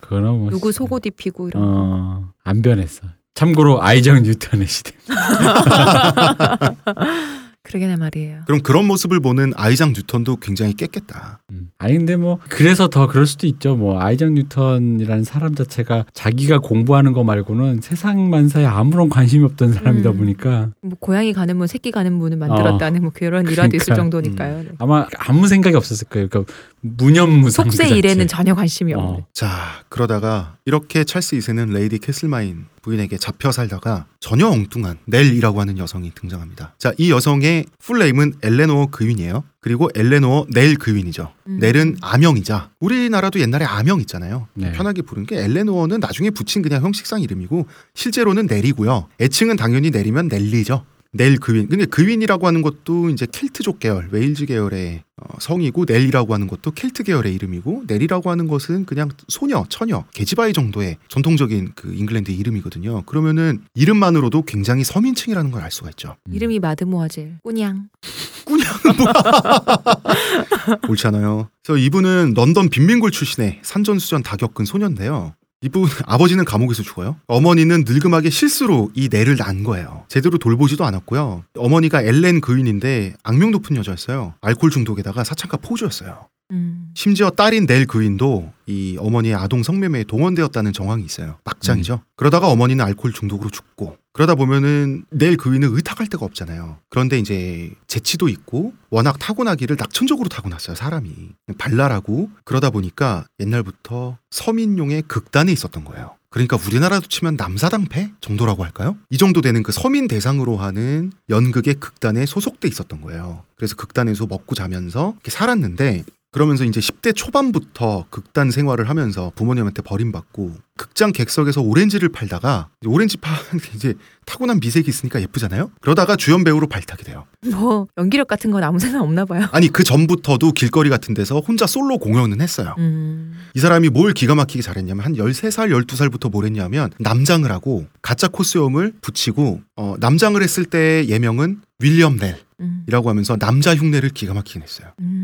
그거는 뭐 누구 속옷 입히고 이런 거. 어, 안 변했어. 참고로 아이작 뉴턴의 시대. 그러게나 말이에요. 그럼 그런 모습을 보는 아이작 뉴턴도 굉장히 깼겠다. 음. 아니 근데 뭐 그래서 더 그럴 수도 있죠. 뭐 아이작 뉴턴이라는 사람 자체가 자기가 공부하는 거 말고는 세상 만사에 아무런 관심이 없던 사람이다 음. 보니까 뭐 고양이 가는 문, 새끼 가는 문을 만들었다는 뭐 그런 일화도 있을 그러니까. 정도니까요. 네. 아마 아무 생각이 없었을 거예요. 그러니까 무념무상. 그 속세. 일에는 전혀 관심이 어. 없는. 자 그러다가 이렇게 찰스 2세는 레이디 캐슬마인 부인에게 잡혀 살다가 전혀 엉뚱한 넬이라고 하는 여성이 등장합니다. 자 이 여성의 full name은 엘레노어 그윈이에요. 그리고 엘레노어 넬 그윈이죠. 음. 넬은 아명이자 우리나라도 옛날에 아명 있잖아요. 네. 편하게 부르는 게 엘레노어는 나중에 붙인 그냥 형식상 이름이고 실제로는 넬이고요. 애칭은 당연히 넬이면 넬리죠. 넬 그윈. 근데 그윈이라고 하는 것도 이제 켈트족 계열, 웨일즈 계열의 어, 성이고 넬이라고 하는 것도 켈트 계열의 이름이고 넬이라고 하는 것은 그냥 소녀, 처녀, 계집아이 정도의 전통적인 그 잉글랜드 이름이거든요. 그러면은 이름만으로도 굉장히 서민층이라는 걸 알 수가 있죠. 음. 이름이 마드모아젤, 꾸냥. 옳지 않아요. 그래서 이분은 런던 빈민굴 출신의 산전수전 다 겪은 소녀인데요. 이분 아버지는 감옥에서 죽어요. 어머니는 늙음하게 실수로 이 뇌를 낳은 거예요. 제대로 돌보지도 않았고요. 어머니가 엘렌 그윈인데 악명 높은 여자였어요. 알코올 중독에다가 사창가 포주였어요. 음. 심지어 딸인 넬 그윈도 이 어머니의 아동 성매매에 동원되었다는 정황이 있어요. 막장이죠. 그러다가 어머니는 알코올 중독으로 죽고 그러다 보면은 넬 그윈은 의탁할 데가 없잖아요. 그런데 이제 재치도 있고 워낙 타고나기를 낙천적으로 타고났어요. 사람이 발랄하고 그러다 보니까 옛날부터 서민용의 극단에 있었던 거예요. 그러니까 우리나라도 치면 남사당패 정도라고 할까요? 이 정도 되는 그 서민 대상으로 하는 연극의 극단에 소속돼 있었던 거예요. 그래서 극단에서 먹고 자면서 이렇게 살았는데 그러면서 이제 10대 초반부터 극단 생활을 하면서 부모님한테 버림받고 극장 객석에서 오렌지를 팔다가 오렌지 파 이제 타고난 미색이 있으니까 예쁘잖아요. 그러다가 주연 배우로 발탁이 돼요. 뭐 연기력 같은 건 아무 생각 없나 봐요. 아니 그 전부터도 길거리 같은 데서 혼자 솔로 공연은 했어요. 음. 이 사람이 뭘 기가 막히게 잘했냐면 한 13살, 12살부터 뭘 했냐면 남장을 하고 가짜 코스염을 붙이고 어, 남장을 했을 때 예명은 윌리엄 넬이라고 음. 하면서 남자 흉내를 기가 막히게 냈어요. 음.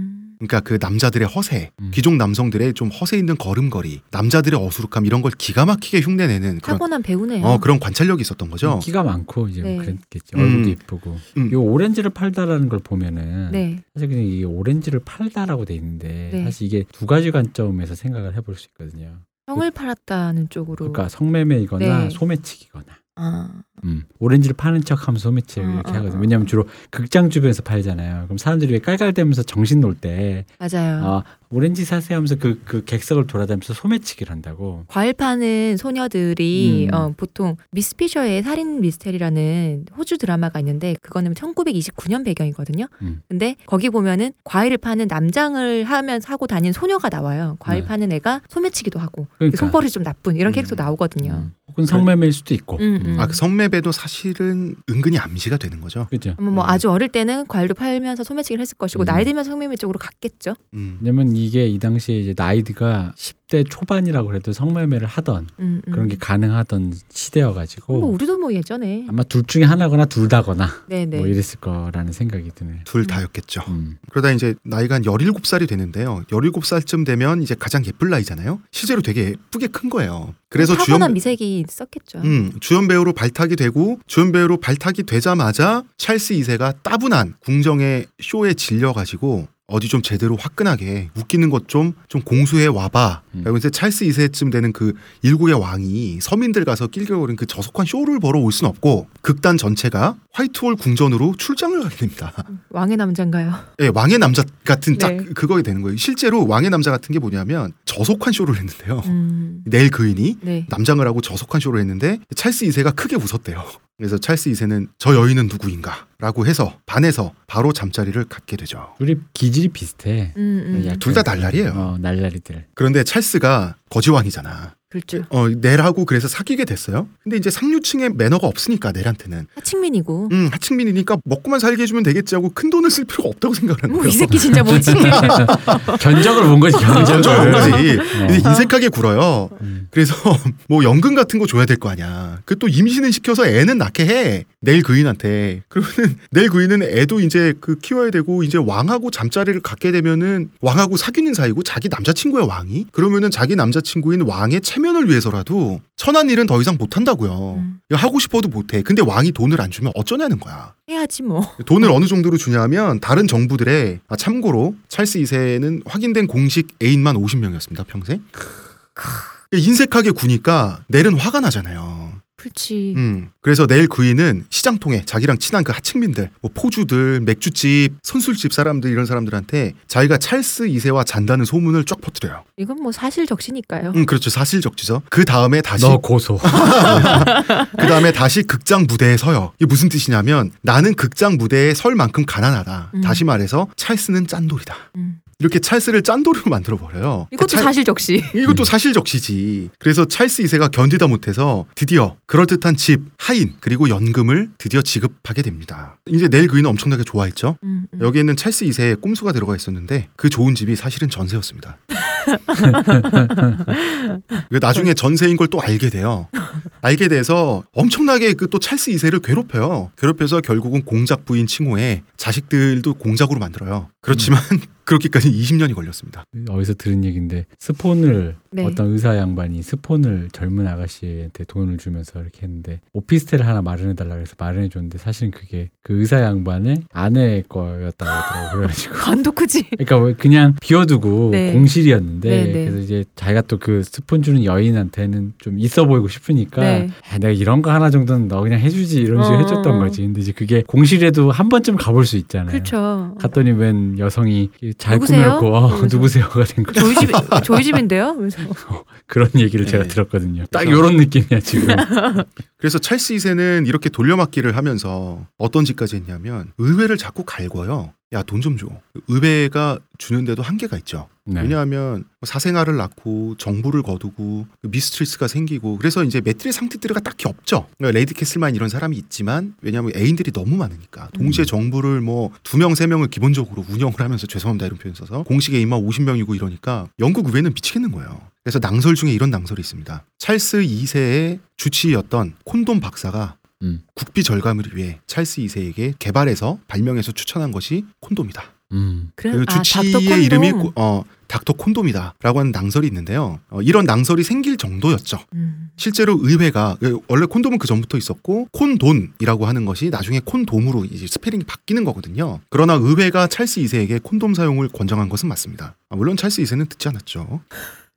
그러니까 그 남자들의 허세, 음. 귀족 남성들의 좀 허세 있는 걸음걸이, 남자들의 어수룩함 이런 걸 기가 막히게 흉내내는 그런 타고난 배우네요. 어 그런 관찰력이 있었던 거죠. 끼가 많고 이제 네. 뭐 그랬겠지. 음. 얼굴도 이쁘고. 음. 이 오렌지를 팔다라는 걸 보면은 네. 사실 그냥 이게 오렌지를 팔다라고 돼 있는데 네. 사실 이게 두 가지 관점에서 생각을 해볼 수 있거든요. 형을 팔았다는 쪽으로. 그러니까 성매매이거나 네. 소매치기거나. 아. 음. 오렌지를 파는 척 하면 소매치기 어, 이렇게 어, 하거든요. 어. 왜냐하면 주로 극장 주변에서 팔잖아요. 그럼 사람들이 왜 깔깔대면서 정신 놀때 맞아요. 아, 오렌지 사세요 하면서 그, 그 객석을 돌아다니면서 소매치기를 한다고. 과일 파는 소녀들이 음. 어, 보통 미스 피셔의 살인 미스테리라는 호주 드라마가 있는데 그거는 1929년 배경이거든요. 음. 근데 거기 보면은 과일을 파는 남장을 하면서 하고 다니는 소녀가 나와요. 과일 네. 파는 애가 소매치기도 하고 그러니까. 손버릇이 좀 나쁜 이런 음. 캐릭터 나오거든요. 음. 혹은 성매매일 수도 있고. 음, 음. 아, 그 성매배도 사실은 은근히 암시가 되는 거죠. 그죠. 뭐, 뭐 아주 어릴 때는 과일도 팔면서 소매치기를 했을 것이고 음. 나이 들면 성매매 쪽으로 갔겠죠. 음. 왜냐면 이게 이 당시에 이제 나이드가 10대 초반이라고 해도 성매매를 하던 음, 음. 그런 게 가능하던 시대여가지고 뭐 우리도 뭐 예전에 아마 둘 중에 하나거나 둘 다거나 네네 뭐 이랬을 거라는 생각이 드네요. 둘 다였겠죠. 음. 그러다 이제 나이가 한 17살이 되는데요. 17살쯤 되면 이제 가장 예쁠 나이잖아요. 실제로 되게 예쁘게 큰 거예요. 그래서 주연 타고난 미색이 있었겠죠. 음, 주연 배우로 발탁이 되고 주연 배우로 발탁이 되자마자 찰스 2세가 따분한 궁정의 쇼에 질려 가지고 어디 좀 제대로 화끈하게 웃기는 것좀좀 공수해 와봐. 음. 그리고 이제 찰스 2세쯤 되는 그 일국의 왕이 서민들 가서 낄겨거리는 그 저속한 쇼를 벌어 올순 없고 극단 전체가 화이트홀 궁전으로 출장을 가게 됩니다. 왕의 남잔가요? 예, 왕의 남자 같은 딱 네. 그거게 되는 거예요. 실제로 왕의 남자 같은 게 뭐냐면 저속한 쇼를 했는데요. 음. 넬 그인이 네. 남장을 하고 저속한 쇼를 했는데 찰스 2세가 크게 웃었대요. 그래서 찰스 2세는 저 여인은 누구인가? 라고 해서 반해서 바로 잠자리를 갖게 되죠. 우리 기질이 비슷해. 음, 음. 약간 둘다 날라리예요. 어, 날라리들. 그런데 찰스가 거지왕이잖아. 그렇죠. 어, 넬하고 그래서 사귀게 됐어요. 근데 이제 상류층의 매너가 없으니까 넬한테는. 하층민이고. 음, 하층민이니까 먹고만 살게 해주면 되겠지 하고 큰 돈을 쓸 필요가 없다고 생각하는 뭐 거예요. 이 새끼 진짜 뭐지? 견적을 본 거지 견적을. 점점 거지. 어. 근데 인색하게 굴어요. 음. 그래서 뭐 연금 같은 거 줘야 될 거 아니야. 그 또 임신을 시켜서 애는 낳게 해. 내일 그인한테. 그러면은 내일 그인은 애도 이제 그 키워야 되고 이제 왕하고 잠자리를 갖게 되면은 왕하고 사귀는 사이고 자기 남자친구야 왕이. 그러면은 자기 남자친구인 왕의 체면을 위해서라도 천한 일은 더 이상 못 한다고요. 음. 하고 싶어도 못 해. 근데 왕이 돈을 안 주면 어쩌냐는 거야. 해야지 뭐. 돈을 어느 정도로 주냐면 다른 정부들의 아, 참고로 찰스 2세는 확인된 공식 애인만 50명이었습니다 평생. 인색하게 구니까 넬은 화가 나잖아요. 그렇지. 음. 그래서 넬 구이는 시장 통해 자기랑 친한 그 하층민들, 뭐 포주들, 맥주집, 선술집 사람들 이런 사람들한테 자기가 찰스 2세와 잔다는 소문을 쫙 퍼뜨려요. 이건 뭐 사실 적시니까요. 음, 그렇죠. 사실적지죠. 그 다음에 다시 너 고소. 그 다음에 다시 극장 무대에 서요. 이게 무슨 뜻이냐면 나는 극장 무대에 설 만큼 가난하다. 음. 다시 말해서 찰스는 짠돌이다. 음. 이렇게 찰스를 짠돌이로 만들어 버려요. 이것도 사실 적시. 이것도 사실적시지. 그래서 찰스 2세가 견디다 못해서 드디어 그럴듯한 집, 하인 그리고 연금을 드디어 지급하게 됩니다. 이제 넬 그인은 엄청나게 좋아했죠. 음, 음. 여기에는 찰스 2세의 꼼수가 들어가 있었는데 그 좋은 집이 사실은 전세였습니다. 그 나중에 전세인 걸 또 알게 돼요. 알게 돼서 엄청나게 그 또 찰스 2세를 괴롭혀요. 괴롭혀서 결국은 공작 부인 칭호에 자식들도 공작으로 만들어요. 그렇지만 그렇게까지 20년이 걸렸습니다. 어디서 들은 얘기인데 스폰을 네. 어떤 의사 양반이 스폰을 젊은 아가씨한테 돈을 주면서 이렇게 했는데 오피스텔을 하나 마련해 달라 그래서 마련해 줬는데 사실은 그게 그 의사 양반의 아내 거였다고 하더라고 그래가지고 관도 크지. 그러니까 왜 그냥 비워두고 네. 공실이었는데 네, 네. 그래서 이제 자기가 또 그 스폰 주는 여인한테는 좀 있어 보이고 싶으니까 네. 아, 내가 이런 거 하나 정도는 너 그냥 해주지 이런 식으로 어, 해줬던 어. 거지 근데 이제 그게 공실에도 한 번쯤 가볼 수 있잖아요 그렇죠. 갔더니 웬 여성이 잘 누구세요? 꾸몄고 어, 이러면서. 누구세요가 된 거죠 저희 집 저희 집인데요. 그래서 그런 얘기를 제가 네. 들었거든요 딱 요런 느낌이야 지금 그래서 찰스 2세는 이렇게 돌려막기를 하면서 어떤 짓까지 했냐면 의회를 자꾸 갈궈요. 야 돈 좀 줘. 의회가 주는데도 한계가 있죠. 네. 왜냐하면 사생아를 낳고 정부를 거두고 mistress가 생기고 그래서 이제 maîtresse-en-titre가 딱히 없죠. 그러니까 레이디 캐슬마인 이런 사람이 있지만 왜냐하면 애인들이 너무 많으니까 동시에 음. 정부를 뭐 두 명 세 명을 기본적으로 운영을 하면서 죄송합니다 이런 표현 써서 공식 애인만 50명이고 이러니까 영국 의회는 미치겠는 거예요. 그래서 낭설 중에 이런 낭설이 있습니다. 찰스 2세의 주치의였던 콘돔 박사가 음. 국비 절감을 위해 찰스 2세에게 개발해서 발명해서 추천한 것이 콘돔이다. 음. 그래 그 아, 주치의 콘돔. 이름이 코- 어 닥터 콘돔이다라고 하는 낭설이 있는데요. 어, 이런 낭설이 생길 정도였죠. 음. 실제로 의회가 그 원래 콘돔은 그 전부터 있었고 콘돈이라고 하는 것이 나중에 콘돔으로 이제 스펠링이 바뀌는 거거든요. 그러나 의회가 찰스 2세에게 콘돔 사용을 권장한 것은 맞습니다. 아, 물론 찰스 2세는 듣지 않았죠.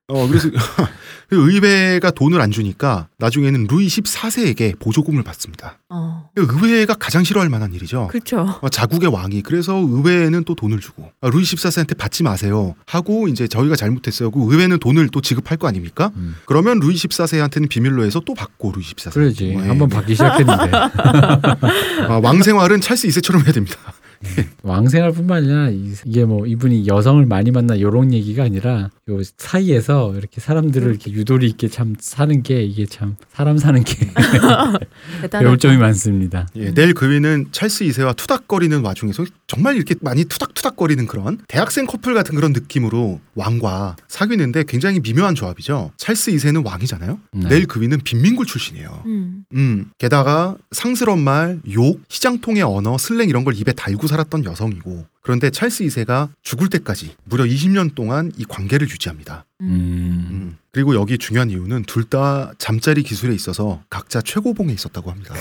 어 그래서 그 의회가 돈을 안 주니까 나중에는 루이 14세에게 보조금을 받습니다. 어. 의회가 가장 싫어할 만한 일이죠. 그렇죠. 어, 자국의 왕이 그래서 의회는 또 돈을 주고 아, 루이 14세한테 받지 마세요 하고 이제 저희가 잘못했어요. 그 의회는 돈을 또 지급할 거 아닙니까? 음. 그러면 루이 14세한테는 비밀로 해서 또 받고 루이 14세. 그러지 뭐, 예. 한번 받기 시작했는데 아, 왕 생활은 찰스 2세처럼 해야 됩니다. 왕생활 뿐만 아니라 이- 이게 뭐 이분이 여성을 많이 만나 이런 얘기가 아니라 요 사이에서 이렇게 사람들을 이렇게 유도리 있게 참 사는 게 이게 참 사람 사는 게. 배울 점이 많습니다. 예, 넬 그윈은 찰스 2세와 투닥거리는 와중에서 정말 이렇게 많이 투닥투닥거리는 그런 대학생 커플 같은 그런 느낌으로 왕과 사귀는데 굉장히 미묘한 조합이죠. 찰스 2세는 왕이잖아요. 네. 넬 그윈은 빈민굴 출신이에요. 음. 음, 게다가 상스러운 말, 욕, 시장통의 언어, 슬랭 이런 걸 입에 달고 살았던 여성이고 그런데 찰스 2세가 죽을 때까지 무려 20년 동안 이 관계를 유지합니다. 음. 음, 그리고 여기 중요한 이유는 둘 다 잠자리 기술에 있어서 각자 최고봉에 있었다고 합니다.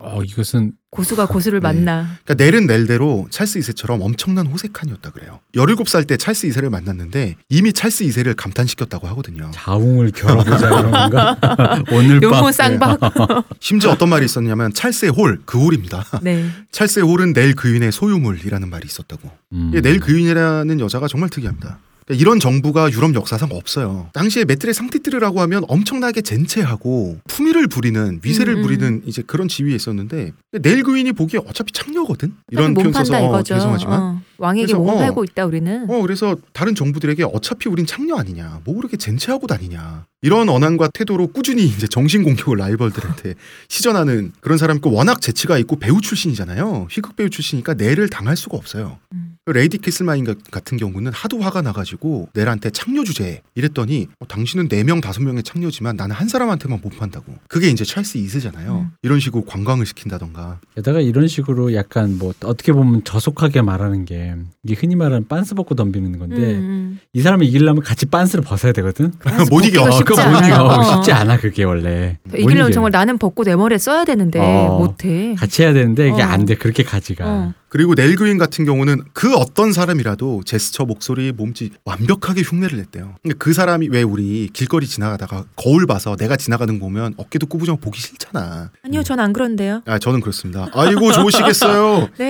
어 이것은 고수가 고수를 네. 만나. 그러니까 넬은 넬대로 찰스 2세처럼 엄청난 호색한이었다 그래요. 17살 때 찰스 2세를 만났는데 이미 찰스 2세를 감탄시켰다고 하거든요. 자웅을 겨뤄보자 이런 건가? 오늘 밤 요모 쌍박. 심지어 어떤 말이 있었냐면 찰스의 홀, 그 홀입니다. 네. 찰스의 홀은 넬 그윈의 소유물이라는 말이 있었다고. 음. 이게 넬 그윈이라는 여자가 정말 특이합니다. 그러니까 이런 정부가 유럽 역사상 없어요. 당시에 maîtresse-en-titre라고 하면 엄청나게 젠체하고 품위를 부리는 위세를 음, 음. 부리는 이제 그런 지위에 있었는데 넬 그윈이 보기에 어차피 창녀거든. 이런 몸 표현 써서 어. 죄송하지만. 어. 왕에게 몸 어. 팔고 있다 우리는. 어 그래서 다른 정부들에게 어차피 우린 창녀 아니냐 뭐 그렇게 젠체하고 다니냐 이런 언행과 태도로 꾸준히 이제 정신 공격을 라이벌들한테 시전하는 그런 사람이 있고 워낙 재치가 있고 배우 출신이잖아요 희극 배우 출신이니까 넬을 당할 수가 없어요 음. 레이디 캐슬마인 가- 같은 경우는 하도 화가 나가지고 넬한테 창녀 주제 이랬더니 어, 당신은 네명 다섯 명의 창녀지만 나는 한 사람한테만 몸 판다고 그게 이제 찰스 이세잖아요 음. 이런 식으로 관광을 시킨다던가 게다가 이런 식으로 약간 뭐 어떻게 보면 저속하게 말하는 게 이게 흔히 말하는 빤스 벗고 덤비는 건데 음, 이 사람을 이기려면 같이 빤스를 벗어야 되거든. 음. 못 이겨. 어, 쉽지 그거 못. 이겨. 어. 쉽지 않아 그게 원래. 못 이기려면. 정말 나는 벗고 내 머리에 써야 되는데 어. 못해. 같이 해야 되는데 이게 어. 안 돼. 그렇게 가지가. 어. 그리고 넬 그윈 같은 경우는 그 어떤 사람이라도 제스처, 목소리, 몸짓 완벽하게 흉내를 냈대요. 근데 그 사람이 왜 우리 길거리 지나가다가 거울 봐서 내가 지나가는 거 보면 어깨도 꾸부정 보기 싫잖아. 아니요, 전 안 그런데요. 아 저는 그렇습니다. 아이고 좋으시겠어요. 네.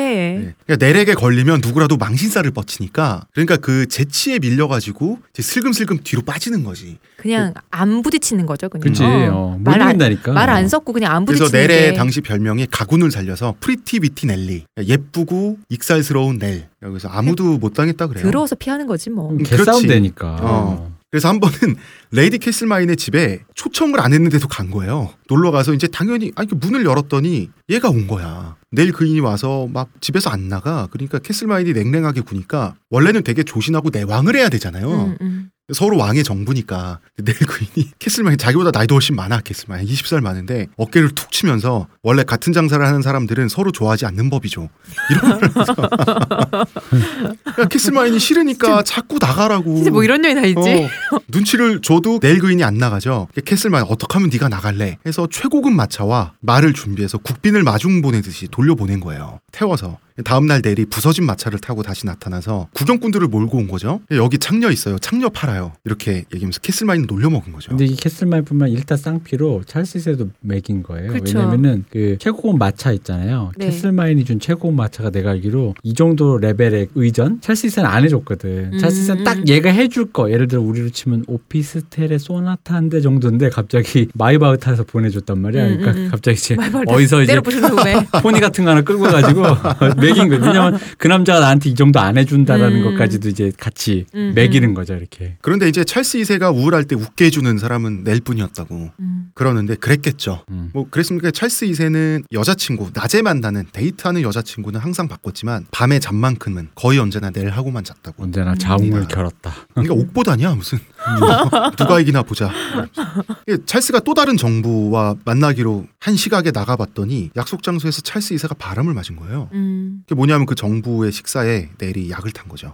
네. 그러니까 넬에게 걸리면 누구라도 망신살을 뻗치니까 그러니까 그 재치에 밀려가지고 이제 슬금슬금 뒤로 빠지는 거지. 그냥 안 부딪히는 거죠, 그냥. 그치. 어, 못말 안- 이긴다니까. 말안 섞고 그냥 안 그래서 부딪히는 넬의 게 당시 별명이 각운을 살려서 pretty witty Nelly 예쁘 고 익살스러운 넬 여기서 아무도 못 당했다 그래요. 더러워서 피하는 거지 뭐. 그렇지. 개싸움 되니까. 어. 그래서 한 번은 레이디 캐슬마인의 집에 초청을 안 했는데도 간 거예요. 놀러 가서 이제 당연히 아니 그 문을 열었더니 얘가 온 거야. 넬 그윈이 와서 막 집에서 안 나가. 그러니까 캐슬마인이 냉랭하게 구니까 원래는 되게 조신하고 내왕을 해야 되잖아요. 음, 음. 서로 왕의 정부니까 넬 그윈이 캐슬마인 자기보다 나이도 훨씬 많아 캐슬마인 20살 많은데 어깨를 툭 치면서 원래 같은 장사를 하는 사람들은 서로 좋아하지 않는 법이죠. 이런 그러니까 캐슬마인이 싫으니까 자꾸 나가라고. 진짜 뭐 이런 년이 다 있지. 어, 눈치를 줘도 넬 그윈이 안 나가죠. 캐슬마인 어떻게 하면 네가 나갈래? 해서 최고급 마차와 말을 준비해서 국빈을 마중 보내듯이 돌려보낸 거예요. 태워서. 다음날 넬이 부서진 마차를 타고 다시 나타나서 구경꾼들을 몰고 온 거죠. 여기 창녀 있어요. 창녀 팔아요. 이렇게 얘기하면서 캐슬마인을 놀려먹은 거죠. 근데 이 캐슬마인뿐만 일타 쌍피로 찰스 2세도 매긴 거예요. 그쵸. 왜냐면은 그 최고급 마차 있잖아요. 네. 캐슬마인이 준 최고급 마차가 내가 알기로 이 정도 레벨의 의전 찰스 2세는 안 해줬거든. 음, 찰스 2세는 딱 음. 얘가 해줄 거. 예를 들어 우리로 치면 오피스텔의 소나타 한 대 정도인데 갑자기 마이바흐 태워서 보내줬단 말이야. 음, 그러니까 음, 음. 갑자기 이제 어디서 이제. 포니 같은 거 하나 끌고 가지고 매긴 거예요. 왜냐면 그 남자가 나한테 이 정도 안 해준다라는 음. 것까지도 이제 같이 음, 매기는 거죠. 이렇게. 그런데 이제 찰스 2세가 우울할 때 웃게 해주는 사람은 넬 뿐이었다고 음. 그러는데 그랬겠죠. 음. 뭐 그랬습니까? 찰스 2세는 여자친구 낮에 만나는 데이트하는 여자친구는 항상 바꿨지만 밤에 잠만큼은 거의 언제나 넬하고만 잤다고. 언제나 자웅을 음. 겨뤘다. 그러니까 옥보다냐 무슨 누가 이기나 보자. 찰스가 또 다른 정부와 만나기로 한 시각에 나가봤더니 약속 장소에서 찰스 2세가 바람을 맞은 거예요. 음. 그게 뭐냐면 그 정부의 식사에 넬이 약을 탄 거죠.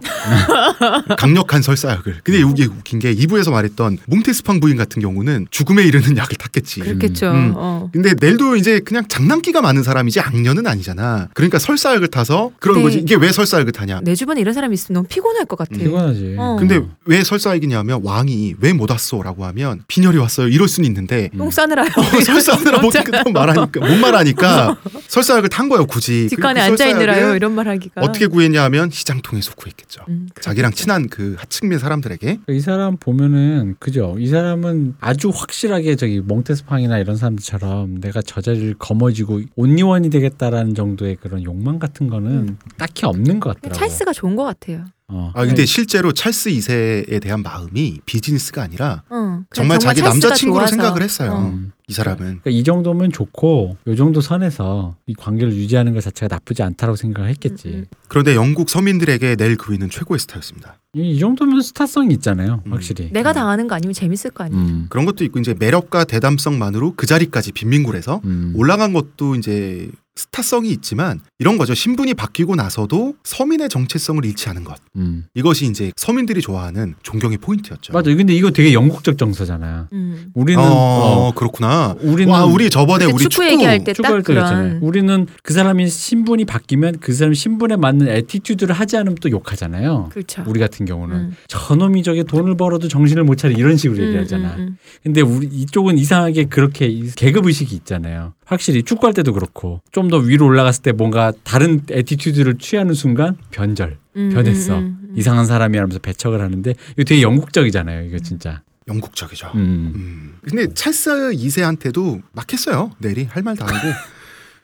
강력한 설사약을. 근데 이게 웃긴 게 2부에서 말했던 몽테스팡 부인 같은 경우는 죽음에 이르는 약을 탔겠지. 그렇겠죠. 음. 어. 근데 넬도 이제 그냥 장난기가 많은 사람이지 악녀는 아니잖아. 그러니까 설사약을 타서 그런 네. 거지. 이게 왜 설사약을 타냐? 내 주변에 이런 사람이 있으면 너무 피곤할 것 같아. 피곤하지. 어. 근데 왜 설사약이냐면 왕이 왜 못 왔어라고 하면 빈혈이 왔어요. 이럴 수는 있는데 똥 싸느라요. 어, 설사하느라 못 또 말하니까 못 말하니까 설사약을 탄 거예요 굳이. 뒷간에 그 앉아 있느라요. 이런 말 하기가. 어떻게 구했냐 하면 시장 통해서 구했겠죠. 음, 자기랑. 친한 그 하층민 사람들에게 이 사람 보면은 그죠. 이 사람은 아주 확실하게 저기 몽테스팡이나 이런 사람들처럼 내가 저 자리를 거머쥐고 온리원이 되겠다라는 정도의 그런 욕망 같은 거는 음. 딱히 없는 것 같더라고. 찰스가 좋은 것 같아요. 어. 아 근데 실제로 찰스 2세에 대한 마음이 비즈니스가 아니라 어, 그냥 정말 자기 남자친구로 좋아서. 생각을 했어요. 어. 음. 이 사람은 그러니까 이 정도면 좋고 요 정도 선에서 이 관계를 유지하는 것 자체가 나쁘지 않다고 생각을 했겠지. 음, 음. 그런데 영국 서민들에게 넬 그위는 최고의 스타였습니다. 이, 이 정도면 스타성이 있잖아요. 음. 확실히. 내가 당하는 거 아니면 재밌을 거 아니에요. 음. 그런 것도 있고 이제 매력과 대담성만으로 그 자리까지 빈민굴에서 음. 올라간 것도 이제 스타성이 있지만 이런 거죠. 신분이 바뀌고 나서도 서민의 정체성을 잃지 않은 것. 음. 이것이 이제 서민들이 좋아하는 존경의 포인트였죠. 맞아. 근데 이거 되게 영국적 정서잖아요. 음. 우리는 어, 어, 그렇구나. 우리는 와, 우리 저번에 우리 축구 축구, 얘기할 때 축구할 딱. 그런 우리는 그 사람이 신분이 바뀌면 그 사람 신분에 맞는 attitude를 하지 않으면 또 욕하잖아요. 그렇죠. 우리 같은 경우는 음. 저놈이 저게 돈을 벌어도 정신을 못 차려 이런 식으로 음, 얘기하잖아. 음, 음. 근데 우리 이쪽은 이상하게 그렇게 이 계급 의식이 있잖아요. 확실히 축구할 때도 그렇고 좀 더 위로 올라갔을 때 뭔가 다른 attitude를 취하는 순간 변절, 음, 변했어. 음, 음, 음. 이상한 사람이라면서 배척을 하는데 이거 되게 영국적이잖아요. 이거 진짜. 영국적이죠. 음. 음. 근데 찰스 2세한테도 막혔어요. 넬이 할 말 다 하고.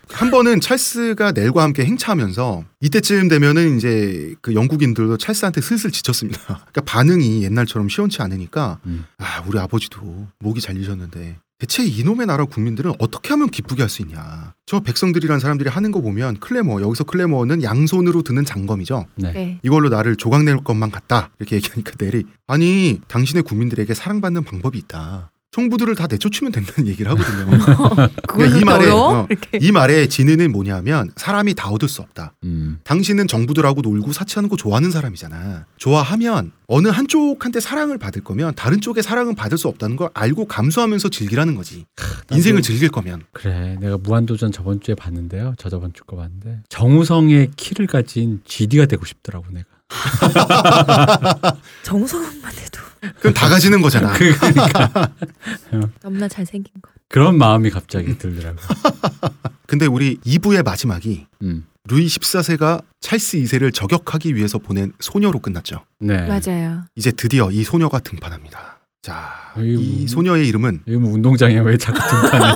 한 번은 찰스가 넬과 함께 행차하면서 이때쯤 되면은 이제 그 영국인들도 찰스한테 슬슬 지쳤습니다. 그러니까 반응이 옛날처럼 시원치 않으니까 음. 아 우리 아버지도 목이 잘리셨는데 대체 이놈의 나라 국민들은 어떻게 하면 기쁘게 할 수 있냐. 저 백성들이란 사람들이 하는 거 보면 클레머 여기서 클레머는 양손으로 드는 장검이죠. 네. 네. 이걸로 나를 조각낼 것만 같다 이렇게 얘기하니까 넬이 아니 당신의 국민들에게 사랑받는 방법이 있다. 총부들을 다 내쫓으면 된다는 얘기를 하거든요. 그걸 이 말에? 어. 이 말의 진의는 뭐냐면 사람이 다 얻을 수 없다. 음. 당신은 정부들하고 놀고 사치하는 거 좋아하는 사람이잖아. 좋아하면 어느 한쪽한테 사랑을 받을 거면 다른 쪽에 사랑은 받을 수 없다는 걸 알고 감수하면서 즐기라는 거지. 인생을 즐길 거면. 그래. 내가 무한도전 저번 주에 봤는데요. 저 저번 주 거 봤는데 정우성의 키를 가진 GD가 되고 싶더라고 내가. 정성만 해도 그럼 다 가지는 거잖아. 그러니까 너무나 잘생긴 거. 그런 마음이 갑자기 들더라고. 근데 우리 2부의 마지막이 음. 루이 14세가 찰스 2세를 저격하기 위해서 보낸 소녀로 끝났죠. 네. 맞아요. 이제 드디어 이 소녀가 등판합니다. 자, 아이고. 이 소녀의 이름은 이거 뭐 운동장에 왜 자꾸 등판해?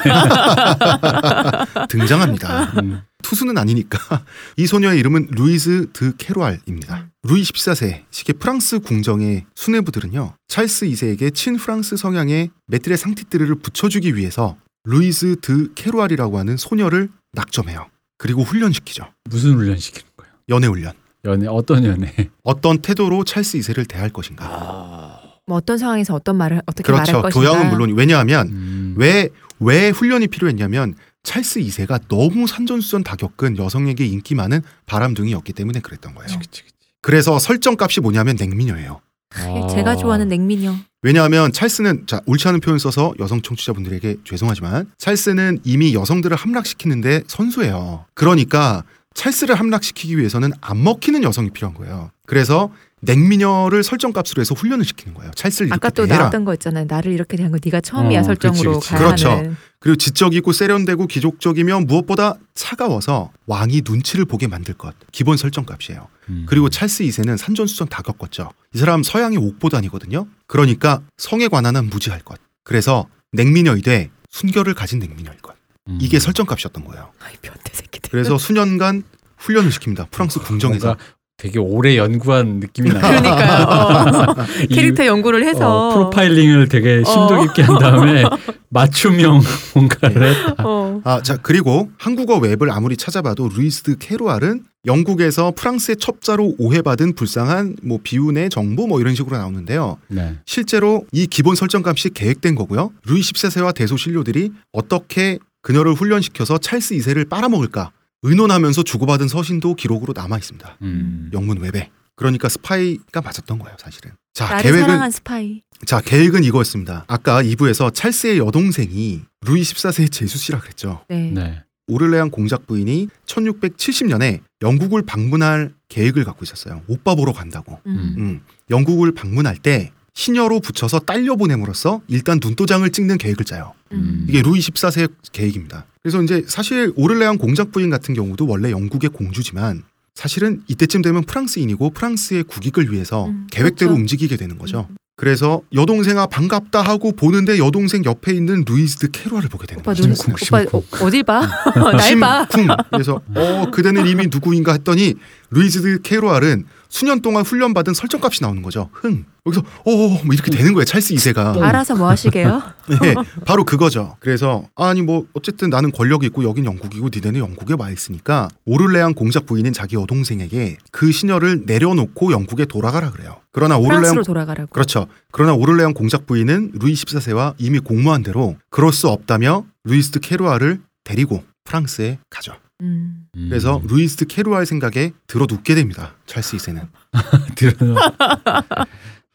등장합니다. 음. 투수는 아니니까 이 소녀의 이름은 루이즈 드 캐로알입니다. 루이 14세 시기 프랑스 궁정의 수뇌부들은요 찰스 2세에게 친프랑스 성향의 maîtresse en titre를 붙여주기 위해서 루이즈 드 캐로알이라고 하는 소녀를 낙점해요. 그리고 훈련시키죠. 무슨 훈련 시키는 거예요? 연애 훈련. 연애 어떤 연애? 어떤 태도로 찰스 2세를 대할 것인가. 뭐 어떤 상황에서 어떤 말을 어떻게 그렇죠. 말할 것인가. 교양은 물론 왜냐하면 음. 왜왜 훈련이 필요했냐면 찰스 2세가 너무 산전수전 다 겪은 여성에게 인기 많은 바람둥이였기 때문에 그랬던 거예요. 그치, 그치. 그래서 설정값이 뭐냐면 냉미녀예요. 아. 제가 좋아하는 냉미녀. 왜냐하면 찰스는 자 옳지 않은 표현 써서 여성 청취자분들에게 죄송하지만 찰스는 이미 여성들을 함락시키는데 선수예요. 그러니까 찰스를 함락시키기 위해서는 안 먹히는 여성이 필요한 거예요. 그래서 냉미녀를 설정값으로 해서 훈련을 시키는 거예요. 찰스를 아까 이렇게 또 대해라. 나왔던 거 있잖아요. 나를 이렇게 대한 거 네가 처음이야 어, 설정으로 그치, 그치. 가야 그렇죠. 하는. 그리고 지적이고 세련되고 귀족적이면 무엇보다 차가워서 왕이 눈치를 보게 만들 것. 기본 설정값이에요. 음. 그리고 찰스 2세는 산전수전 다 겪었죠. 이 사람 서양의 옥보단이거든요. 그러니까 성에 관한 한 무지할 것. 그래서 냉미녀이되 순결을 가진 냉미녀일 것. 음. 이게 설정값이었던 거예요. 아이 변태 새끼들. 그래서 수년간 훈련을 시킵니다. 프랑스 궁정에서. 되게 오래 연구한 느낌이 나요. 그러니까요. 어. 이, 캐릭터 연구를 해서 어, 프로파일링을 되게 심도 어. 깊게 한 다음에 맞춤형 뭔가를 했다. 어. 아, 자 그리고 한국어 웹을 아무리 찾아봐도 루이스 캐로알은 영국에서 프랑스의 첩자로 오해받은 불쌍한 뭐 비운의 정부 뭐 이런 식으로 나오는데요. 네. 실제로 이 기본 설정값이 계획된 거고요. 루이 14세와 대소신료들이 어떻게 그녀를 훈련시켜서 찰스 2세를 빨아먹을까 의논하면서 주고받은 서신도 기록으로 남아 있습니다. 음. 영문 웹에. 그러니까 스파이가 맞았던 거예요, 사실은. 자, 나를 계획은 사랑한 스파이. 자, 계획은 이거였습니다. 아까 2부에서 찰스의 여동생이 루이 14세의 제수 씨라 그랬죠. 네. 네. 오를레안 공작 부인이 1670년에 영국을 방문할 계획을 갖고 있었어요. 오빠 보러 간다고. 음. 음, 영국을 방문할 때 시녀로 붙여서 딸려 보냄으로써 일단 눈도장을 찍는 계획을 짜요. 음. 이게 루이 14세의 계획입니다. 그래서 이제 사실 오를레안 공작 부인 같은 경우도 원래 영국의 공주지만 사실은 이때쯤 되면 프랑스인이고 프랑스의 국익을 위해서 음, 계획대로 그렇죠. 움직이게 되는 거죠. 그래서 여동생아 반갑다 하고 보는데 여동생 옆에 있는 루이스 드 캐로알을 보게 되는 오빠 거죠. 눈 심쿵, 오빠. 어, 어딜 봐? 날 봐. 심쿵. 그래서 어 그대는 이미 누구인가 했더니 루이즈 드 캐로알은 수년 동안 훈련받은 설정값이 나오는 거죠. 흥. 여기서 어뭐 이렇게 되는 거예요. 찰스 2세가. 알아서 뭐 하시게요? 네, 바로 그거죠. 그래서 아니 뭐 어쨌든 나는 권력이 있고 여긴 영국이고 니네는 영국에 와 있으니까 오를레안 공작 부인인 자기 여동생에게 그 시녀를 내려놓고 영국에 돌아가라 그래요. 그러나 프랑스로 돌아가라고. 그렇죠. 그러나 오를레안 공작 부인은 루이 14세와 이미 공모한 대로 그럴 수 없다며 루이스 드 캐로알을 데리고 프랑스에 가죠. 음. 음. 그래서 루이스 캐루알 생각에 드러눕게 됩니다. 찰스 2세는. 들어서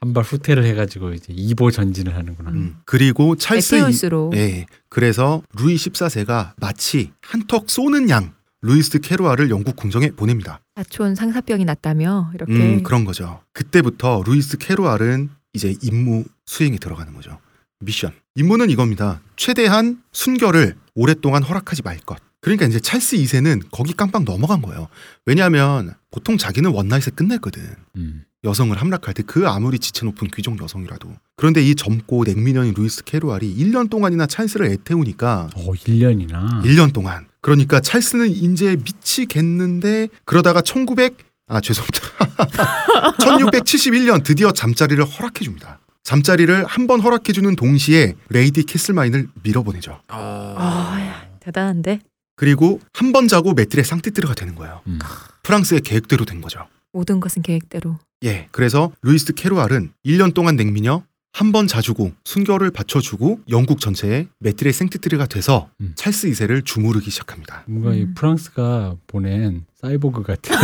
한발 후퇴를 해가지고 이제 2보 전진을 하는구나. 음. 그리고 찰스 2세, 애태우러. 예. 그래서 루이 14세가 마치 한턱 쏘는 양 루이스 캐루알을 영국 궁정에 보냅니다. 사촌 상사병이 났다며 이렇게. 음, 그런 거죠. 그때부터 루이스 캐루알은 이제 임무 수행에 들어가는 거죠. 미션. 임무는 이겁니다. 최대한 순결을 오랫동안 허락하지 말 것. 그러니까 이제 찰스 2세는 거기 깜빡 넘어간 거예요. 왜냐하면 보통 자기는 원나잇에 끝냈거든. 음. 여성을 함락할 때 그 아무리 지체 높은 귀족 여성이라도. 그런데 이 젊고 냉미녀인 루이스 캐루알이 1년 동안이나 찰스를 애태우니까 오, 1년이나. 1년 동안. 그러니까 찰스는 이제 미치겠는데 그러다가 1900 아 죄송합니다. 1671년 드디어 잠자리를 허락해 줍니다. 잠자리를 한 번 허락해 주는 동시에 레이디 캐슬마인을 밀어보내죠. 아, 야, 대단한데. 그리고 한 번 자고 maîtresse en titre가 되는 거예요. 음. 프랑스의 계획대로 된 거죠. 모든 것은 계획대로. 예. 그래서 루이스 캐루알은 1년 동안 냉미녀 한 번 자주고 순결을 받쳐주고 영국 전체에 maîtresse en titre가 돼서 음. 찰스 2세를 주무르기 시작합니다. 뭔가 이 음. 프랑스가 보낸 사이보그 같은.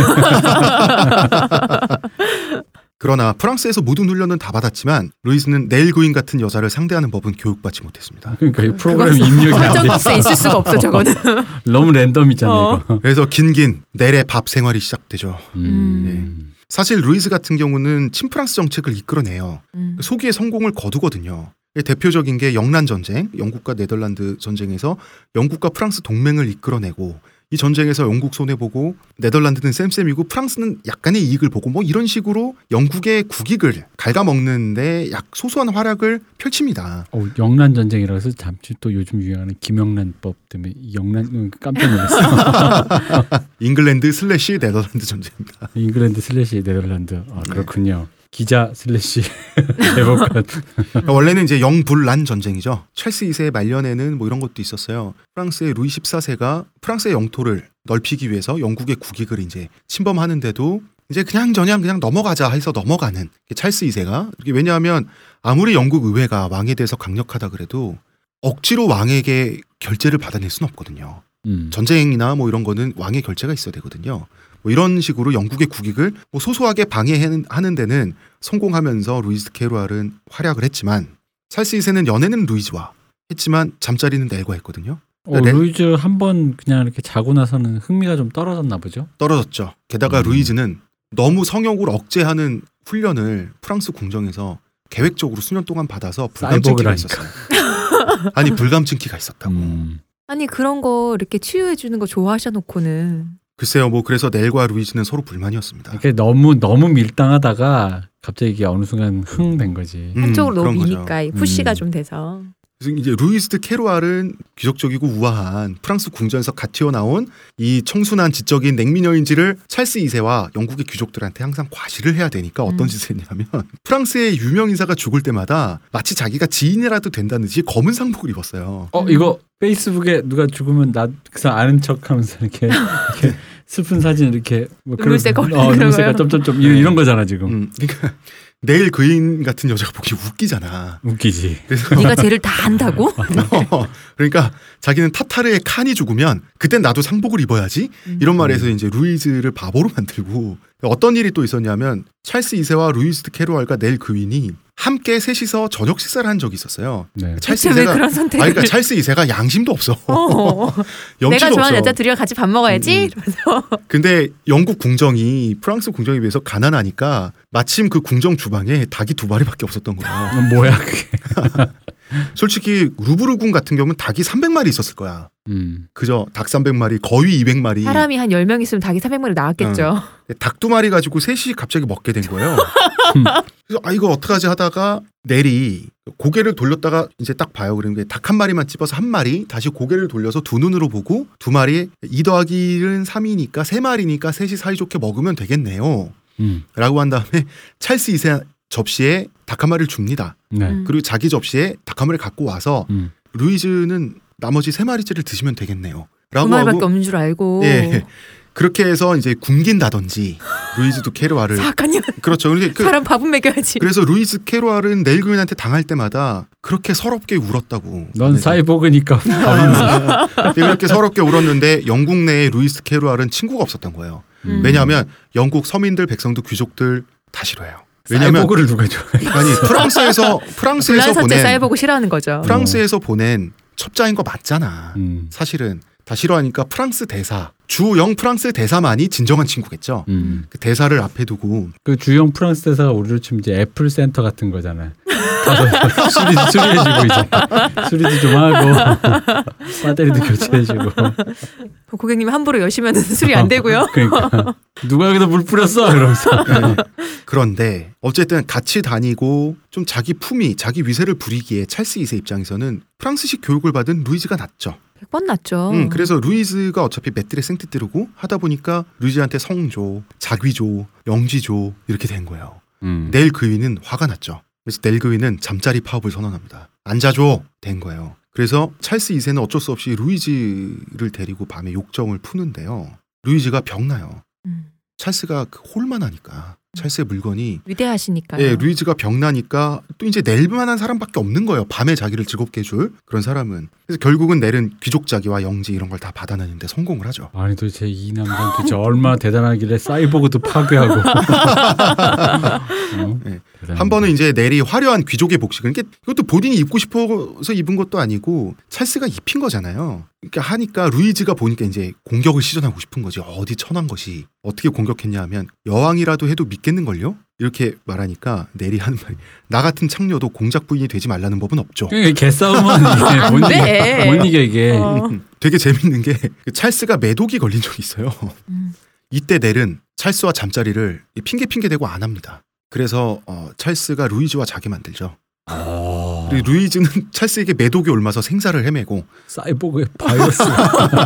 그러나 프랑스에서 모든 훈련은 다 받았지만 루이스는 넬 그윈 같은 여자를 상대하는 법은 교육받지 못했습니다. 그러니까 이 프로그램 입력이 안 설정 돼. 박스에 있을 수가 없어 저거는. 너무 랜덤이잖아 어. 이거. 그래서 긴긴 넬의 밥 생활이 시작되죠. 음. 사실 루이스 같은 경우는 친프랑스 정책을 이끌어내요. 음. 소기의 성공을 거두거든요. 대표적인 게 영란 전쟁, 영국과 네덜란드 전쟁에서 영국과 프랑스 동맹을 이끌어내고 이 전쟁에서 영국 손해 보고 네덜란드는 same same이고 프랑스는 약간의 이익을 보고 뭐 이런 식으로 영국의 국익을 갉아먹는데 약 소소한 활약을 펼칩니다. 어, 영란 전쟁이라고 해서 잠시 또 요즘 유행하는 김영란법 때문에 이 영란 음, 깜짝 놀랐어. 잉글랜드 슬래시 네덜란드 전쟁입니다. 잉글랜드 슬래시 네덜란드. 아, 그렇군요. 기자 슬래시 대법관. 원래는 이제 영불란 전쟁이죠. 찰스 2세의 말년에는 뭐 이런 것도 있었어요. 프랑스의 루이 14세가 프랑스의 영토를 넓히기 위해서 영국의 국익을 이제 침범하는데도 이제 그냥 저냥 그냥 넘어가자 해서 넘어가는 게 찰스 2세가 이게 왜냐하면 아무리 영국 의회가 왕에 대해서 강력하다 그래도 억지로 왕에게 결제를 받아낼 수는 없거든요. 음. 전쟁이나 뭐 이런 거는 왕의 결제가 있어야 되거든요. 뭐 이런 식으로 영국의 국익을 뭐 소소하게 방해하는 데는 성공하면서 루이스 캐루알은 활약을 했지만 찰스 2세는 연애는 루이즈와 했지만 잠자리는 넬과 했거든요. 어, 네. 루이즈 한 번 그냥 이렇게 자고 나서는 흥미가 좀 떨어졌나 보죠. 떨어졌죠. 게다가 음. 루이즈는 너무 성욕을 억제하는 훈련을 프랑스 궁정에서 계획적으로 수년 동안 받아서 불감증기가. 있었어요. 아니 불감증기가 있었다고. 음. 아니 그런 거 이렇게 치유해 주는 거 좋아하셔 놓고는 글쎄요, 뭐 그래서 넬과 루이즈는 서로 불만이었습니다. 이게 너무 너무 밀당하다가 갑자기 이게 어느 순간 흥 된 거지. 음, 한쪽으로 너무 그런 거죠. 미니까 이 push가 음. 좀 돼서. 그래서 이제 루이스 캐루알은 귀족적이고 우아한 프랑스 궁전에서 갓 튀어나온 이 청순한 지적인 냉미녀인지를 찰스 2세와 영국의 귀족들한테 항상 과시를 해야 되니까 어떤 음. 짓을 했냐면 프랑스의 유명 인사가 죽을 때마다 마치 자기가 지인이라도 된다는 듯이 검은 상복을 입었어요. 어 이거 페이스북에 누가 죽으면 나 그사 아는 척하면서 이렇게, 이렇게 슬픈 사진 이렇게 뭐 그런- 걸리는 어, 거요? 점점점 이런, 이런 거잖아 지금 음, 그러니까 넬 그윈 같은 여자가 보기 웃기잖아. 웃기지. 그래서 네가 쟤를 다 안다고? 어, 그러니까 자기는 타타르의 칸이 죽으면 그땐 나도 상복을 입어야지 이런 말에서 이제 루이즈를 바보로 만들고 어떤 일이 또 있었냐면 찰스 2세와 루이스 캐로알과 넬 그윈이 함께 셋이서 저녁 식사를 한 적이 있었어요. 네. 찰스 2세가 그런 선택을? 아니, 그러니까 찰스 2세가 양심도 없어. 어. 내가 좋아하는 없어. 여자 둘이랑 같이 밥 먹어야지. 음, 음. 근데 영국 궁정이 프랑스 궁정에 비해서 가난하니까 마침 그 궁정 주방에 닭이 두 마리밖에 없었던 거야. 어, 뭐야 그게. 솔직히 루브르궁 같은 경우는 닭이 300마리 있었을 거야. 음. 그죠? 닭 300마리, 거위 200마리. 사람이 한 10명 있으면 닭이 400마리 나왔겠죠. 닭두 마리 가지고 셋이 갑자기 먹게 된 거예요. 그래서 아 이거 어떡하지 하다가 넬이 고개를 돌렸다가 이제 딱 봐요. 그러는 닭한 마리만 집어서 한 마리 다시 고개를 돌려서 두 눈으로 보고 두 마리 2 더하기 1은 3이니까 세 마리니까 셋이 사이좋게 먹으면 되겠네요. 음. 라고 한 다음에 찰스 2세 접시에 닭 한 마리를 줍니다. 네. 음. 그리고 자기 접시에 닭 한 마리를 갖고 와서 음. 루이즈는 나머지 세 마리째를 드시면 되겠네요. 두 라고 마리밖에 하고 없는 줄 알고. 예. 그렇게 해서 이제 굶긴다든지 루이즈도 캐루아를 사악한 년. 그렇죠. 그, 사람 밥은 먹여야지. 그래서 루이즈 캐루아는 넬 그윈한테 당할 때마다 그렇게 서럽게 울었다고. 넌 네. 사이보그니까 그렇게 서럽게 울었는데 영국 내에 루이스 캐루아는 친구가 없었던 거예요. 음. 왜냐하면 영국 서민들, 백성들, 귀족들 다 싫어해요. 왜냐하면 사이보그를 누가 좋아해? 아니 프랑스에서 프랑스에서 보낸 사이보그 싫어하는 거죠. 프랑스에서 보낸 첩자인 거 맞잖아. 음. 사실은 다 싫어하니까 프랑스 대사 주영 프랑스 대사만이 진정한 친구겠죠. 음. 그 대사를 앞에 두고 그 주영 프랑스 대사가 우리로 치면 이제 애플 센터 같은 거잖아요. 가서 수리 수리해주고 이제 수리도 좀 하고 배터리도 교체해주고. 고객님 함부로 여시면 수리 안 되고요. 그러니까 누가 여기다 물 뿌렸어? 이러면서. 네. 그런데 어쨌든 같이 다니고 좀 자기 품위, 자기 위세를 부리기에 찰스 2세 입장에서는 프랑스식 교육을 받은 루이즈가 낫죠. 100번 낫죠. 음, 그래서 루이즈가 어차피 메트레 생트 뜨르고 하다 보니까 루이즈한테 성조, 자귀조, 영지조 이렇게 된 거예요. 음. 넬 그위는 화가 났죠. 그래서 넬 그위는 잠자리 파업을 선언합니다. 앉아줘 된 거예요. 그래서 찰스 2세는 어쩔 수 없이 루이즈를 데리고 밤에 욕정을 푸는데요. 루이즈가 병나요. 음. 찰스가 그 홀만 하니까 찰스의 물건이 위대하시니까요. 예, 루이즈가 병나니까 또 이제 넬만한 사람밖에 없는 거예요. 밤에 자기를 즐겁게 해줄 그런 사람은. 그래서 결국은 넬은 귀족 자기와 영지 이런 걸 다 받아내는데 성공을 하죠. 아니 도대체 이 남자는 도대체 얼마나 대단하길래 사이보그도 파괴하고. 어? 네. 한 번은 이제 넬이 화려한 귀족의 복식을 이게 이것도 본인이 입고 싶어서 입은 것도 아니고 찰스가 입힌 거잖아요. 그러니까 하니까 루이즈가 보니까 이제 공격을 시전하고 싶은 거지. 어디 천한 것이 어떻게 공격했냐 하면 여왕이라도 해도 믿겠는걸요? 이렇게 말하니까 넬이 하는 말이 나 같은 창녀도 공작 부인이 되지 말라는 법은 없죠. 그러니까 개싸움은 이게 못 돼. 이겨, 못 이겨 이게. 어. 음, 되게 재밌는 게그 찰스가 매독이 걸린 적이 있어요. 음. 이때 넬은 찰스와 잠자리를 핑계 핑계 대고 안 합니다. 그래서 어, 찰스가 루이즈와 자게 만들죠. 아, 그리고 루이즈는 찰스에게 매독이 옮아서 생사를 헤매고 사이보그의 바이러스.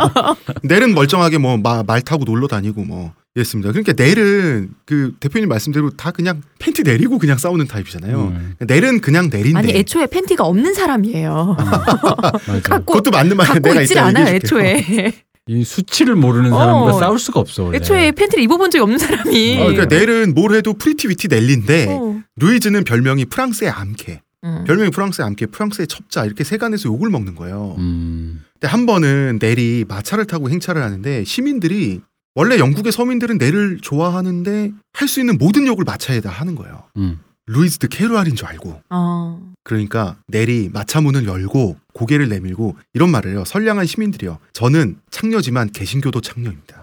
넬은 멀쩡하게 뭐 말 타고 놀러 다니고 뭐 이랬습니다. 그러니까 넬은 그 대표님 말씀대로 다 그냥 팬티 내리고 그냥 싸우는 타입이잖아요. 음, 넬은 그냥 넬인데 아니 애초에 팬티가 없는 사람이에요. 맞아. 갖고 그것도 맞는 말이야. 갖고 내가 있질. 얘기해줄게요. 애초에. 이 수치를 모르는 사람과 어. 싸울 수가 없어 원래. 애초에 팬티를 입어본 적이 없는 사람이. 어, 그러니까 넬은 뭘 해도 pretty witty 넬린데 어. 루이즈는 별명이 프랑스의 암캐. 음. 별명이 프랑스의 암캐, 프랑스의 첩자 이렇게 세간에서 욕을 먹는 거예요. 음. 근데 한 번은 넬이 마차를 타고 행차를 하는데 시민들이 원래 영국의 서민들은 넬을 좋아하는데 할 수 있는 모든 욕을 마차에다 하는 거예요. 음. 루이즈 드 캐루알인 줄 알고. 어. 그러니까 넬이 마차 문을 열고 고개를 내밀고 이런 말을 해요. 선량한 시민들이여. 저는 창녀지만 개신교도 창녀입니다.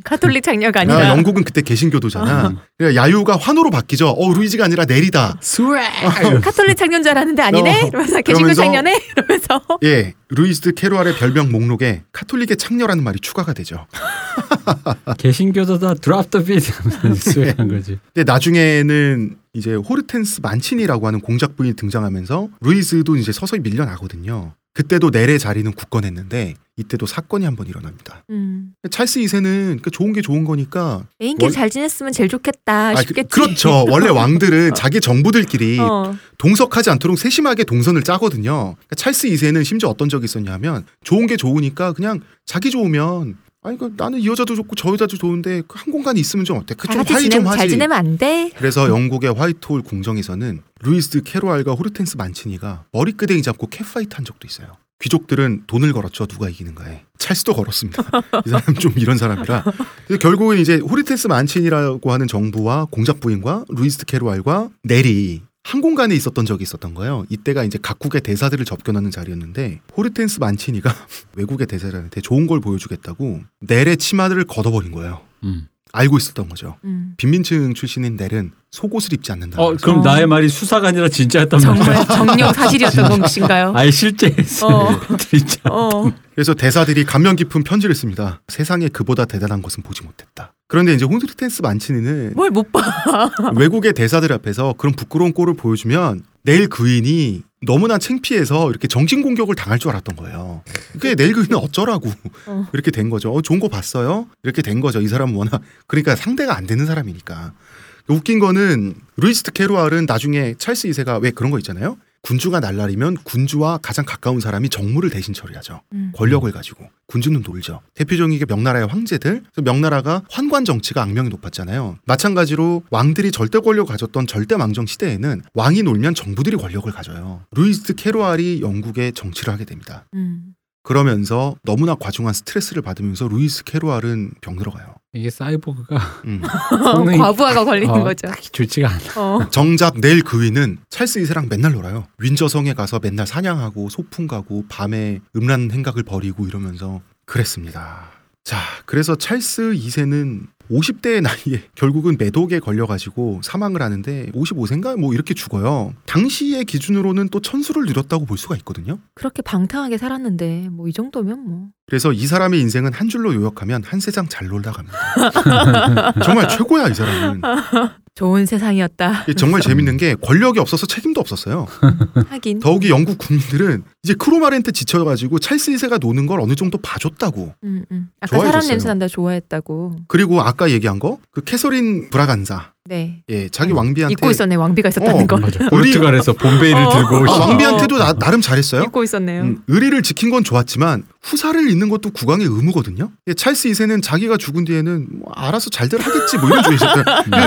카톨릭 창녀가 아, 아니라. 영국은 그때 개신교도잖아. 그러니까 야유가 환호로 바뀌죠. 어 루이즈가 아니라 넬이다. Swag. 카톨릭 창녀인 줄 알았는데 아니네. 어. 이러면서 개신교 창녀네. 이러면서. 예, 루이즈 드 캐루알의 별명 목록에 카톨릭의 창녀라는 말이 추가가 되죠. 개신교도다 drop the beat Swag한 거지. 근데 나중에는 이제 호르텐스 만치니라고 하는 공작 부인이 등장하면서 루이즈도 이제 서서히 밀려나거든요. 그때도 넬의 자리는 굳건했는데 이때도 사건이 한 번 일어납니다. 음. 찰스 2세는 그 좋은 게 좋은 거니까 애인끼리 원- 잘 지냈으면 제일 좋겠다 아, 그- 싶겠지. 그렇죠. 원래 왕들은 자기 정부들끼리 어. 동석하지 않도록 세심하게 동선을 짜거든요. 그러니까 찰스 2세는 심지어 어떤 적이 있었냐면 좋은 게 좋으니까 그냥 자기 좋으면 아니 그 나는 이 여자도 좋고 저 여자도 좋은데 그 한 공간이 있으면 좀 어때? 그다좀 같이 화해 좀 지내면 하지. 잘 지내면 안 돼. 그래서 영국의 화이트홀 궁정에서는 루이스 캐로알과 호르텐스 만치니가 머리끄댕이 잡고 catfight 한 적도 있어요. 귀족들은 돈을 걸었죠. 누가 이기는가에. 찰스도 걸었습니다. 이 사람 좀 이런 사람이라. 결국은 이제 호르텐스 만치니라고 하는 정부와 공작 부인과 루이스 캐로알과 넬이 한 공간에 있었던 적이 있었던 거예요. 이때가 이제 각국의 대사들을 접견하는 자리였는데 호르텐스 만치니가 외국의 대사들한테 좋은 걸 보여주겠다고 넬의 치마를 걷어버린 거예요. 음. 알고 있었던 거죠. 음. 빈민층 출신인 넬은 속옷을 입지 않는다. 어 그럼 어. 나의 말이 수사가 아니라 진짜였단 말이야. 정말 정령 사실이었던 것인가요? 아예 실제. 어. 진짜. 어. 그래서 대사들이 감명 깊은 편지를 씁니다. 세상에 그보다 대단한 것은 보지 못했다. 그런데 이제 호르텐스 만치니는 뭘 못 봐. 외국의 대사들 앞에서 그런 부끄러운 꼴을 보여주면 내일 그인이 너무나 창피해서 이렇게 정신 공격을 당할 줄 알았던 거예요. 그게 내일 그인은 어쩌라고 어. 이렇게 된 거죠. 어, 좋은 거 봤어요? 이렇게 된 거죠. 이 사람은 워낙 그러니까 상대가 안 되는 사람이니까. 웃긴 거는 루이스 드 캐루알은 나중에 찰스 2세가 왜 그런 거 있잖아요. 군주가 날라리면 군주와 가장 가까운 사람이 정무를 대신 처리하죠. 음. 권력을 가지고 군주는 놀죠. 대표적인 게 명나라의 황제들. 명나라가 환관 정치가 악명이 높았잖아요. 마찬가지로 왕들이 절대 권력을 가졌던 절대 왕정 시대에는 왕이 놀면 정부들이 권력을 가져요. 루이스 캐로알이 영국의 정치를 하게 됩니다. 음. 그러면서 너무나 과중한 스트레스를 받으면서 루이스 캐로알은 병들어가요. 이게 사이보그가 음. 성능이 과부하가 걸리는 어, 거죠. 딱히 좋지가 않아. 어. 정작 내일 그 위는 찰스 2세랑 맨날 놀아요. 윈저성에 가서 맨날 사냥하고 소풍 가고 밤에 음란 행각을 벌이고 이러면서 그랬습니다. 자, 그래서 찰스 2세는 50대의 나이에 결국은 매독에 걸려가지고 사망을 하는데 55세인가 뭐 이렇게 죽어요. 당시의 기준으로는 또 천수를 누렸다고 볼 수가 있거든요. 그렇게 방탕하게 살았는데 뭐 이 정도면 뭐. 그래서 이 사람의 인생은 한 줄로 요약하면 한 세상 잘 놀다 갑니다. 정말 최고야 이 사람은. 좋은 세상이었다. 이게 정말 재밌는 게 권력이 없어서 책임도 없었어요. 하긴. 더욱이 영국 국민들은 이제 크롬웰한테 지쳐가지고 찰스 2세가 노는 걸 어느 정도 봐줬다고. 음, 음. 아까 좋아해줬어요. 사람 냄새 난다 좋아했다고. 그리고 아까 얘기한 거 그 캐서린 브라간사, 네. 예, 자기 왕비한테 잊고 있었네. 왕비가 있었다는 어, 걸. 맞아. 포르투갈에서 봄베이를 어. 들고 아, 오시. 왕비한테도 나, 나름 잘했어요. 잊고 있었네요. 음, 의리를 지킨 건 좋았지만 후사를 잇는 것도 국왕의 의무거든요. 예, 찰스 2세는 자기가 죽은 뒤에는 뭐 알아서 잘들 하겠지 뭐 이런 주의였어요.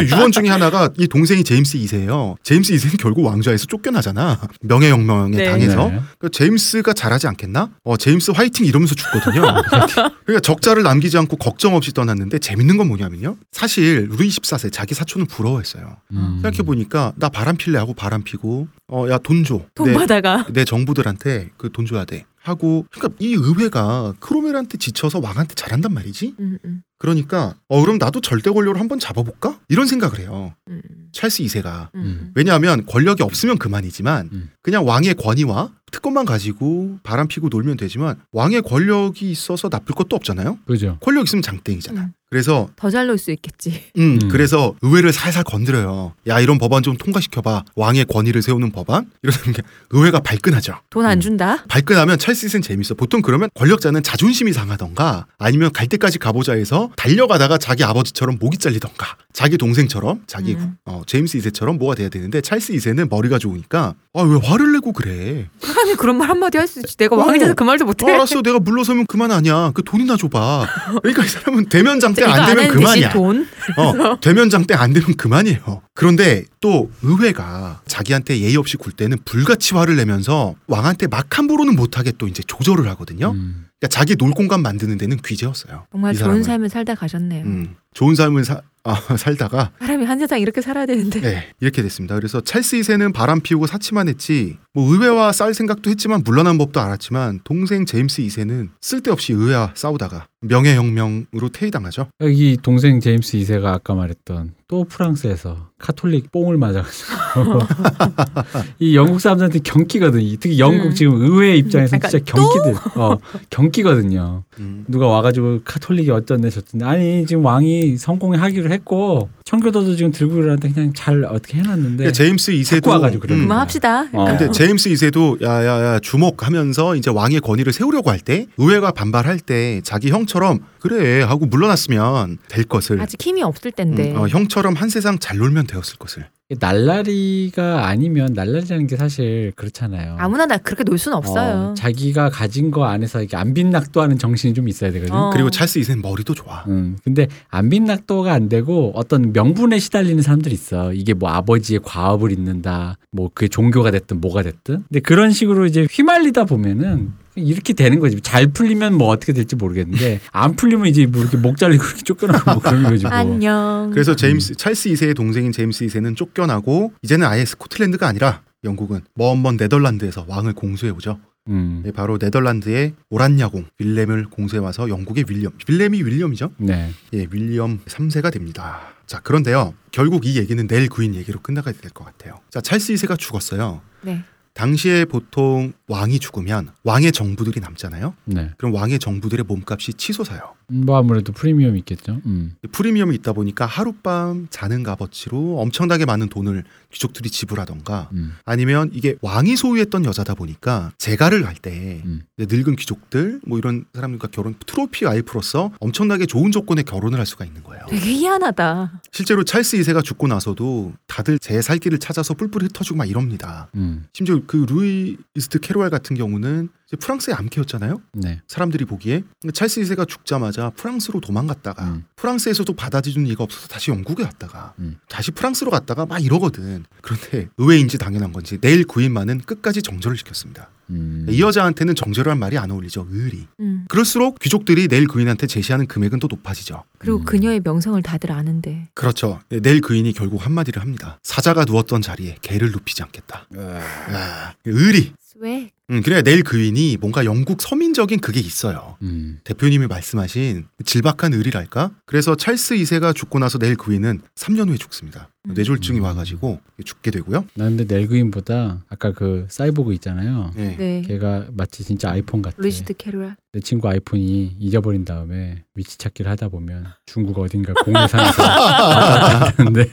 유언 중에 하나가 이 동생이 제임스 2세예요. 제임스 2세는 결국 왕좌에서 쫓겨나잖아. 명예혁명에 네. 당해서. 네. 그 제임스가 잘하지 않겠나? 어, 제임스 화이팅 이러면서 죽거든요. 그러니까 적자를 남기지 않고 걱정 없이 떠났는데 재밌는 건 뭐냐면요. 사실 루이 14세 자기 사촌 은 부러워했어요. 음. 생각해 보니까 나 바람 필래 하고 바람 피고 어 야 돈 줘. 돈 내, 받아가. 내 정부들한테 그 돈 줘야 돼. 하고 그러니까 이 의회가 크로멜한테 지쳐서 왕한테 잘한단 말이지. 음, 음, 그러니까 어 그럼 나도 절대 권력을 한번 잡아볼까? 이런 생각을 해요. 음, 찰스 2세가. 음. 왜냐하면 권력이 없으면 그만이지만 음. 그냥 왕의 권위와 특권만 가지고 바람 피고 놀면 되지만 왕의 권력이 있어서 나쁠 것도 없잖아요. 그죠. 권력 있으면 장땡이잖아. 음. 그래서 더 잘 놀 수 있겠지. 음, 음. 그래서 의회를 살살 건드려요. 야 이런 법안 좀 통과시켜봐. 왕의 권위를 세우는 법안 이러는 게 의회가 발끈하죠. 돈 안 준다. 발끈하면 찰스는 재밌어. 보통 그러면 권력자는 자존심이 상하던가 아니면 갈 때까지 가보자 해서 달려가다가 자기 아버지처럼 목이 잘리던가 자기 동생처럼 자기 음. 어, 제임스 2세처럼 뭐가 돼야 되는데 찰스 2세는 머리가 좋으니까 아 왜 화를 내고 그래? 사람이 그런 말 한마디 할 수 있지. 내가 어. 왕이 돼서 그 말도 못해. 어, 알았어 내가 물러서면 그만 아니야. 그 돈이나 줘봐. 그러니까 이 사람은 대면장땡 이거 안안 되면 그만이야. 돈. 어, 대면장땡 안 되면 그만이에요. 그런데 또 의회가 자기한테 예의 없이 굴 때는 불같이 화를 내면서 왕한테 막 함부로는 못하게 또 이제 조절을 하거든요. 음. 그러니까 자기 놀 공간 만드는 데는 귀재였어요. 정말 이 좋은. 삶을 살다 가셨네요. 음, 좋은 삶을 사- 아, 살다가 사람이 한 세상 이렇게 살아야 되는데. 네, 이렇게 됐습니다. 그래서 찰스 2세는 바람 피우고 사치만 했지 뭐 의회와 싸울 생각도 했지만 물러난 법도 알았지만 동생 제임스 2세는 쓸데없이 의회와 싸우다가 명예혁명으로 퇴위당하죠. 여기 동생 제임스 2세가 아까 말했던 또 프랑스에서 카톨릭 뽕을 맞아가지고 이 영국 사람들한테 경기거든. 요 특히 영국 음. 지금 의회 입장에서 진짜 경기들, 어 경기거든요. 음. 누가 와가지고 카톨릭이 어쩐데 저쩐데 아니 지금 왕이 성공에 하기로 했고 청교도도 지금 들고 일어나는데 그냥 잘 어떻게 해놨는데 근데 제임스 2세도 자꾸 와가지고 그러는 거야. 그만합시다. 어. 근데 제임스 2세도 야야야 주목하면서 이제 왕의 권위를 세우려고 할 때 의회가 반발할 때 자기 형처럼 그래 하고 물러났으면 될 것을 아직 힘이 없을 텐데. 음, 어, 형처럼 한 세상 잘 놀면 되었을 것을 날라리가 아니면 날라리라는 게 사실 그렇잖아요. 아무나 나 그렇게 놀 수는 없어요. 어, 자기가 가진 거 안에서 이렇게 안 빈낙도하는 정신이 좀 있어야 되거든. 어. 그리고 찰스 2세는 머리도 좋아 음, 근데 안 빈낙도가 안 되고 어떤 명분에 시달리는 사람들이 있어. 이게 뭐 아버지의 과업을 잇는다, 뭐 그게 종교가 됐든 뭐가 됐든. 근데 그런 식으로 이제 휘말리다 보면은 이렇게 되는 거지. 잘 풀리면 뭐 어떻게 될지 모르겠는데 안 풀리면 이제 뭐 이렇게 목 잘리고 이렇게 쫓겨나고 뭐 그런 거지 뭐. 안녕. 그래서 제임스 찰스 2세의 동생인 제임스 2세는 쫓겨나고 이제는 아예 스코틀랜드가 아니라 영국은 먼먼 네덜란드에서 왕을 공수해 오죠. 음. 네, 바로 네덜란드의 오란야공 윌렘을 공수해 와서 영국의 윌리엄. 윌렘이 윌리엄이죠. 네. 예, 윌리엄 3세가 됩니다. 자, 그런데요. 결국 이 얘기는 내일 구인 얘기로 끝나가야 될것 같아요. 자, 찰스 2세가 죽었어요. 네. 당시에 보통 왕이 죽으면 왕의 정부들이 남잖아요. 네. 그럼 왕의 정부들의 몸값이 치솟아요. 음, 뭐 아무래도 프리미엄 있겠죠. 음. 프리미엄이 있다 보니까 하룻밤 자는 값어치로 엄청나게 많은 돈을 귀족들이 지불하던가 음. 아니면 이게 왕이 소유했던 여자다 보니까 재가를 갈때 음. 늙은 귀족들 뭐 이런 사람들과 결혼 트로피 와이프로서 엄청나게 좋은 조건의 결혼을 할 수가 있는 거예요. 되게 희한하다. 실제로 찰스 2세가 죽고 나서도 다들 제 살 길을 찾아서 뿔뿔이 흩어지고 막 이럽니다. 음. 심지어 그 루이즈 드 케루알 같은 경우는 프랑스의 암캐였잖아요. 네. 사람들이 보기에 찰스 2세가 죽자마자 프랑스로 도망갔다가 음. 프랑스에서도 받아주는 이가 없어서 다시 영국에 갔다가 음. 다시 프랑스로 갔다가 막 이러거든. 그런데 의외인지 당연한 건지 넬 그윈만은 끝까지 정절을 지켰습니다. 음. 이 여자한테는 정절이란 말이 안 어울리죠. 의리. 음. 그럴수록 귀족들이 넬 그윈한테 제시하는 금액은 또 높아지죠. 그리고 음. 그녀의 명성을 다들 아는데. 그렇죠. 내일 구인이 결국 한마디를 합니다. 사자가 누웠던 자리에 개를 눕히지 않겠다. 아, 의리. 왜? 음, 그래 내일 구인이 뭔가 영국 서민적인 그게 있어요. 음. 대표님이 말씀하신 질박한 의리랄까? 그래서 찰스 2세가 죽고 나서 내일 구인은 3년 후에 죽습니다. 음. 뇌졸중이 와가지고 죽게 되고요. 나 근데 넬그인보다 아까 그 사이보그 있잖아요. 네. 네. 걔가 마치 진짜 아이폰 같아. 루시드 캐롤. 내 친구 아이폰이 잊어버린 다음에 위치 찾기를 하다 보면 중국 어딘가 공해상에서 하는데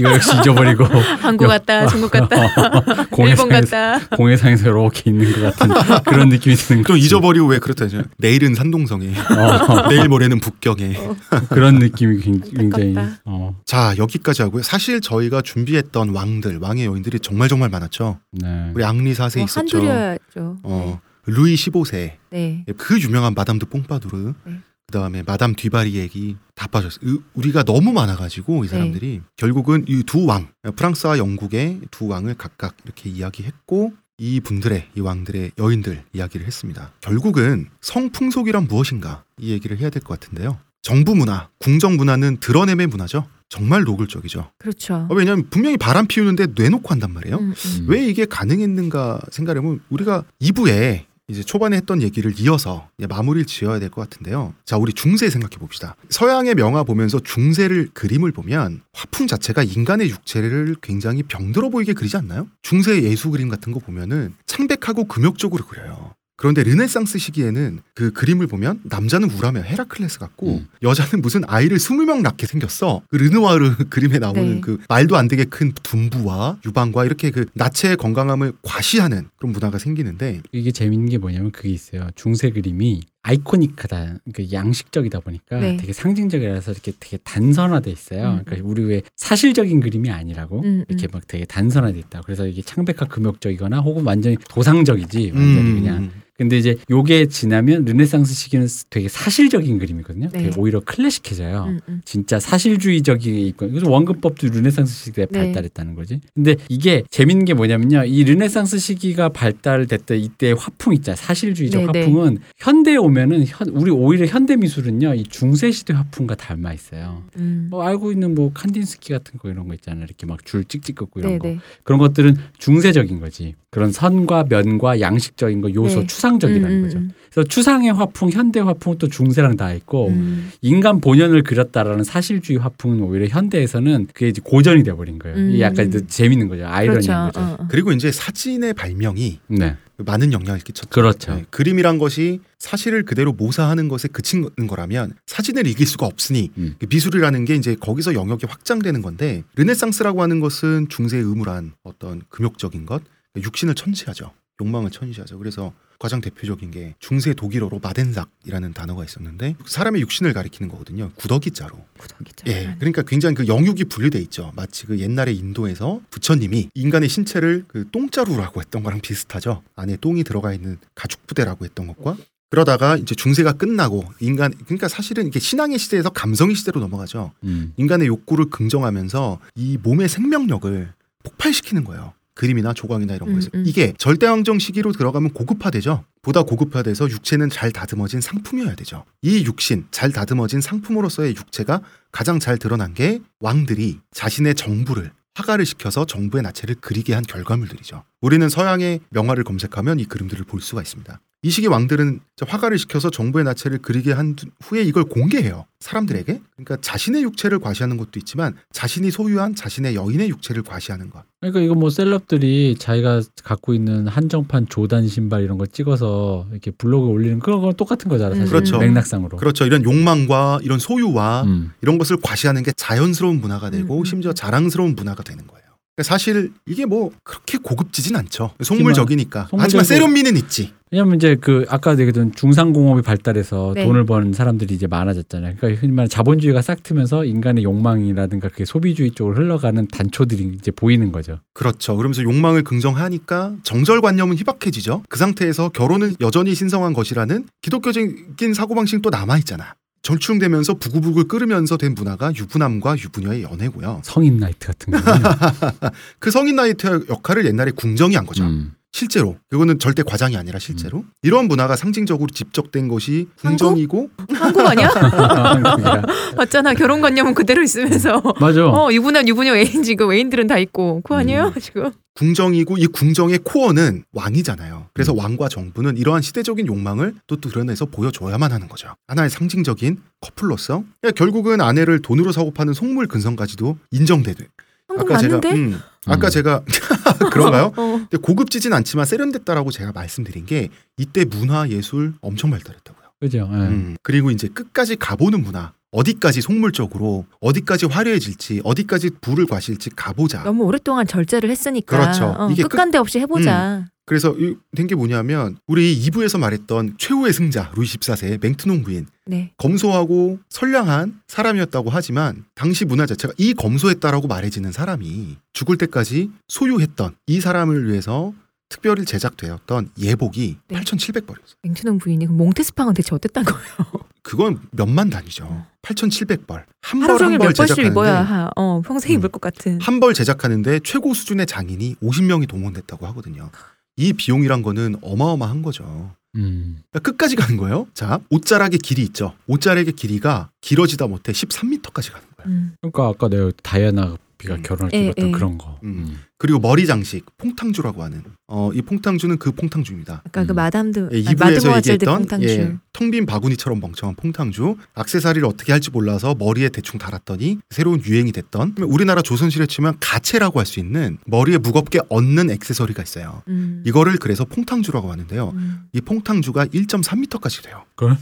이거 역시 잊어버리고 한국 갔다, 중국 갔다, 일본 공해상에서 갔다. 공해상에서 이렇게 있는 것 같은 그런 느낌이 드는 또 거지. 잊어버리고 왜 그렇다죠? 내일은 산동성에, 어, 내일 모레는 북경에. 그런 느낌이 굉- 굉장히. 어, 자 여기까지 하고요. 사실 저희가 준비했던 왕들, 왕의 여인들이 정말 정말 많았죠. 네. 우리 앙리 4세 뭐 있었죠. 한둘이었죠. 어, 루이 15세, 네. 그 유명한 마담 드 뽕파두르. 네. 그다음에 마담 뒤바리 얘기 다 빠졌어요. 으- 우리가 너무 많아가지고 이 네. 사람들이 결국은 이 두 왕, 프랑스와 영국의 두 왕을 각각 이렇게 이야기했고 이 분들의 이 왕들의 여인들 이야기를 했습니다. 결국은 성풍속이란 무엇인가 이 얘기를 해야 될 것 같은데요. 정부 문화, 궁정 문화는 드러냄의 문화죠. 정말 노골적이죠. 그렇죠. 어, 왜냐하면 분명히 바람 피우는데 뇌놓고 한단 말이에요. 음, 음. 왜 이게 가능했는가 생각해보면 우리가 2부에 이제 초반에 했던 얘기를 이어서 마무리를 지어야 될 것 같은데요. 자, 우리 중세 생각해 봅시다. 서양의 명화 보면서 중세를 그림을 보면 화풍 자체가 인간의 육체를 굉장히 병들어 보이게 그리지 않나요? 중세 예수 그림 같은 거 보면은 창백하고 금욕적으로 그려요. 그런데 르네상스 시기에는 그 그림을 보면 남자는 우람해 헤라클레스 같고 음. 여자는 무슨 아이를 스무 명 낳게 생겼어. 그 르누아르 그림에 나오는 네. 그 말도 안 되게 큰 둔부와 유방과 이렇게 그 나체의 건강함을 과시하는 그런 문화가 생기는데 이게 재밌는 게 뭐냐면 그게 있어요. 중세 그림이 iconic하다, 그 양식적이다 보니까 네. 되게 상징적이라서 이렇게 되게 단선화돼 있어요. 음, 그러니까 우리 왜 사실적인 그림이 아니라고 음, 이렇게 음. 막 되게 단선화돼 있다. 그래서 이게 창백한 금욕적이거나 혹은 완전히 도상적이지 완전히 음, 그냥. 근데 이제 요게 지나면 르네상스 시기는 되게 사실적인 그림이거든요. 네. 되게 오히려 클래식해져요. 음, 음. 진짜 사실주의적이 있고 그래서 원근법도 르네상스 시기에 네. 발달했다는 거지. 근데 이게 재밌는 게 뭐냐면요. 이 르네상스 시기가 발달됐던 이때 화풍 있잖아요. 사실주의적 네, 네. 화풍은 현대에 오면은 현- 우리 오히려 현대 미술은요. 이 중세 시대 화풍과 닮아 있어요. 음. 뭐 알고 있는 뭐 칸딘스키 같은 거 이런 거 있잖아요. 이렇게 막 줄 찍찍 긋고 이런 네, 거. 네. 그런 것들은 중세적인 거지. 그런 선과 면과 양식적인 거 요소 네. 추상적이라는 음, 거죠. 음, 그래서 추상의 화풍, 현대 화풍은 또 중세랑 다 있고 음. 인간 본연을 그렸다라는 사실주의 화풍은 오히려 현대에서는 그게 이제 고전이 돼버린 거예요. 이게 음. 약간 또 재밌는 거죠. 아이러니한 그렇죠. 거죠. 어, 어. 그리고 이제 사진의 발명이 네, 많은 영향을 끼쳤죠. 그렇죠. 네, 그림이란 것이 사실을 그대로 모사하는 것에 그친 거라면 사진을 이길 수가 없으니 음. 그 미술이라는 게 이제 거기서 영역이 확장되는 건데 르네상스라고 하는 것은 중세의 의무란 어떤 금욕적인 것, 육신을 천시하죠. 욕망을 천시하죠. 그래서 가장 대표적인 게 중세 독일어로 마덴삭이라는 단어가 있었는데 사람의 육신을 가리키는 거거든요. 구더기자로. 구더기죠. 예, 그러니까 굉장히 그 영육이 분리돼 있죠. 마치 그 옛날에 인도에서 부처님이 인간의 신체를 그 똥자루라고 했던 거랑 비슷하죠. 안에 똥이 들어가 있는 가죽 부대라고 했던 것과 그러다가 이제 중세가 끝나고 인간 그러니까 사실은 이게 신앙의 시대에서 감성의 시대로 넘어가죠. 음. 인간의 욕구를 긍정하면서 이 몸의 생명력을 폭발시키는 거예요. 그림이나 조각이나 이런 음, 거에서 음. 이게 절대왕정 시기로 들어가면 고급화되죠. 보다 고급화돼서 육체는 잘 다듬어진 상품이어야 되죠. 이 육신 잘 다듬어진 상품으로서의 육체가 가장 잘 드러난 게 왕들이 자신의 정부를 화가를 시켜서 정부의 나체를 그리게 한 결과물들이죠. 우리는 서양의 명화를 검색하면 이 그림들을 볼 수가 있습니다. 이 시기 왕들은 화가를 시켜서 정부의 나체를 그리게 한 두- 후에 이걸 공개해요. 사람들에게. 그러니까 자신의 육체를 과시하는 것도 있지만 자신이 소유한 자신의 여인의 육체를 과시하는 것. 그러니까 이거 뭐 셀럽들이 자기가 갖고 있는 한정판 조단 신발 이런 거 찍어서 이렇게 블로그에 올리는 그런 건 똑같은 거잖아 사실 그렇죠. 맥락상으로. 그렇죠. 이런 욕망과 이런 소유와 음. 이런 것을 과시하는 게 자연스러운 문화가 되고 음, 음, 심지어 음. 자랑스러운 문화가 되는 거예요. 그러니까 사실 이게 뭐 그렇게 고급지진 않죠. 속물적이니까. 하지만 세련미는 있지. 왜냐면 이제 그 아까 얘기했던 중상공업이 발달해서 네. 돈을 버는 사람들이 이제 많아졌잖아요. 그러니까 흔히 말하는 자본주의가 싹 트면서 인간의 욕망이라든가 그게 소비주의 쪽으로 흘러가는 단초들이 이제 보이는 거죠. 그렇죠. 그러면서 욕망을 긍정하니까 정절관념은 희박해지죠. 그 상태에서 결혼은 여전히 신성한 것이라는 기독교적인 사고방식 또 남아있잖아. 절충되면서 부글부글 끓으면서 된 문화가 유부남과 유부녀의 연애고요. 성인 나이트 같은 거. 그 성인 나이트 역할을 옛날에 궁정이 한 거죠. 음. 실제로 그거는 절대 과장이 아니라 실제로 이런 문화가 상징적으로 집적된 것이 궁정이고 한국 아니야? 한국이라. 맞잖아. 결혼관념은 그대로 있으면서. 맞아. 어, 유부남, 유부녀 외인 지금 외인들은 다 있고. 그거 아니에요? 지금? 궁정이고 이 궁정의 코어는 왕이잖아요. 그래서 음. 왕과 정부는 이러한 시대적인 욕망을 또 드러내서 보여줘야만 하는 거죠. 하나의 상징적인 커플로서 그러니까 결국은 아내를 돈으로 사고 파는 속물 근성까지도 인정되는. 한국 아까 제가 맞는데? 음, 아까 음. 제가 그런가요? 어. 근데 고급지진 않지만 세련됐다라고 제가 말씀드린 게 이때 문화 예술 엄청 발달했다고요. 그죠. 예. 음, 그리고 이제 끝까지 가보는 문화. 어디까지 속물적으로 어디까지 화려해질지 어디까지 불을 과실지 가보자. 너무 오랫동안 절제를 했으니까. 그렇죠. 어, 이게 끝간데 없이 해보자. 그래서 된 게 뭐냐면 우리 2부에서 말했던 최후의 승자 루이 14세의 맹트농 부인 네. 검소하고 선량한 사람이었다고 하지만 당시 문화 자체가 이 검소했다라고 말해지는 사람이 죽을 때까지 소유했던 이 사람을 위해서 특별히 제작되었던 예복이 네. 8,700벌이었어요. 맹투농 부인이 몽테스팡은 대체 어땠단 거예요? 그건 몇만 단위죠. 8,700벌. 한 벌 한벌 입어야 제작하는데 하, 어, 평생 음. 입을 것 같은. 한 벌 제작하는데 최고 수준의 장인이 50명이 동원됐다고 하거든요. 이 비용이란 거는 어마어마한 거죠. 음. 그러니까 끝까지 가는 거예요. 자, 옷자락의 길이 있죠. 옷자락의 길이가 길어지다 못해 13m까지 가는 거예요. 음. 그러니까 아까 내가 다이아나 비가 음. 결혼할 예, 때 입었던 예. 그런 거. 음. 음. 그리고 머리 장식, 퐁탕주라고 하는. 어, 이 퐁탕주는 그 퐁탕주입니다. 아까 그 음. 마담드, 예, 아니, 2부에서 마드모아젤드 얘기했던. 예, 텅빈 바구니처럼 멍청한 퐁탕주. 악세사리를 어떻게 할지 몰라서 머리에 대충 달았더니 새로운 유행이 됐던 우리나라 조선시대 치면 가채라고 할 수 있는 머리에 무겁게 얹는 액세서리가 있어요. 음. 이거를 그래서 퐁탕주라고 하는데요. 음. 이 퐁탕주가 1.3m까지 돼요. 그걸?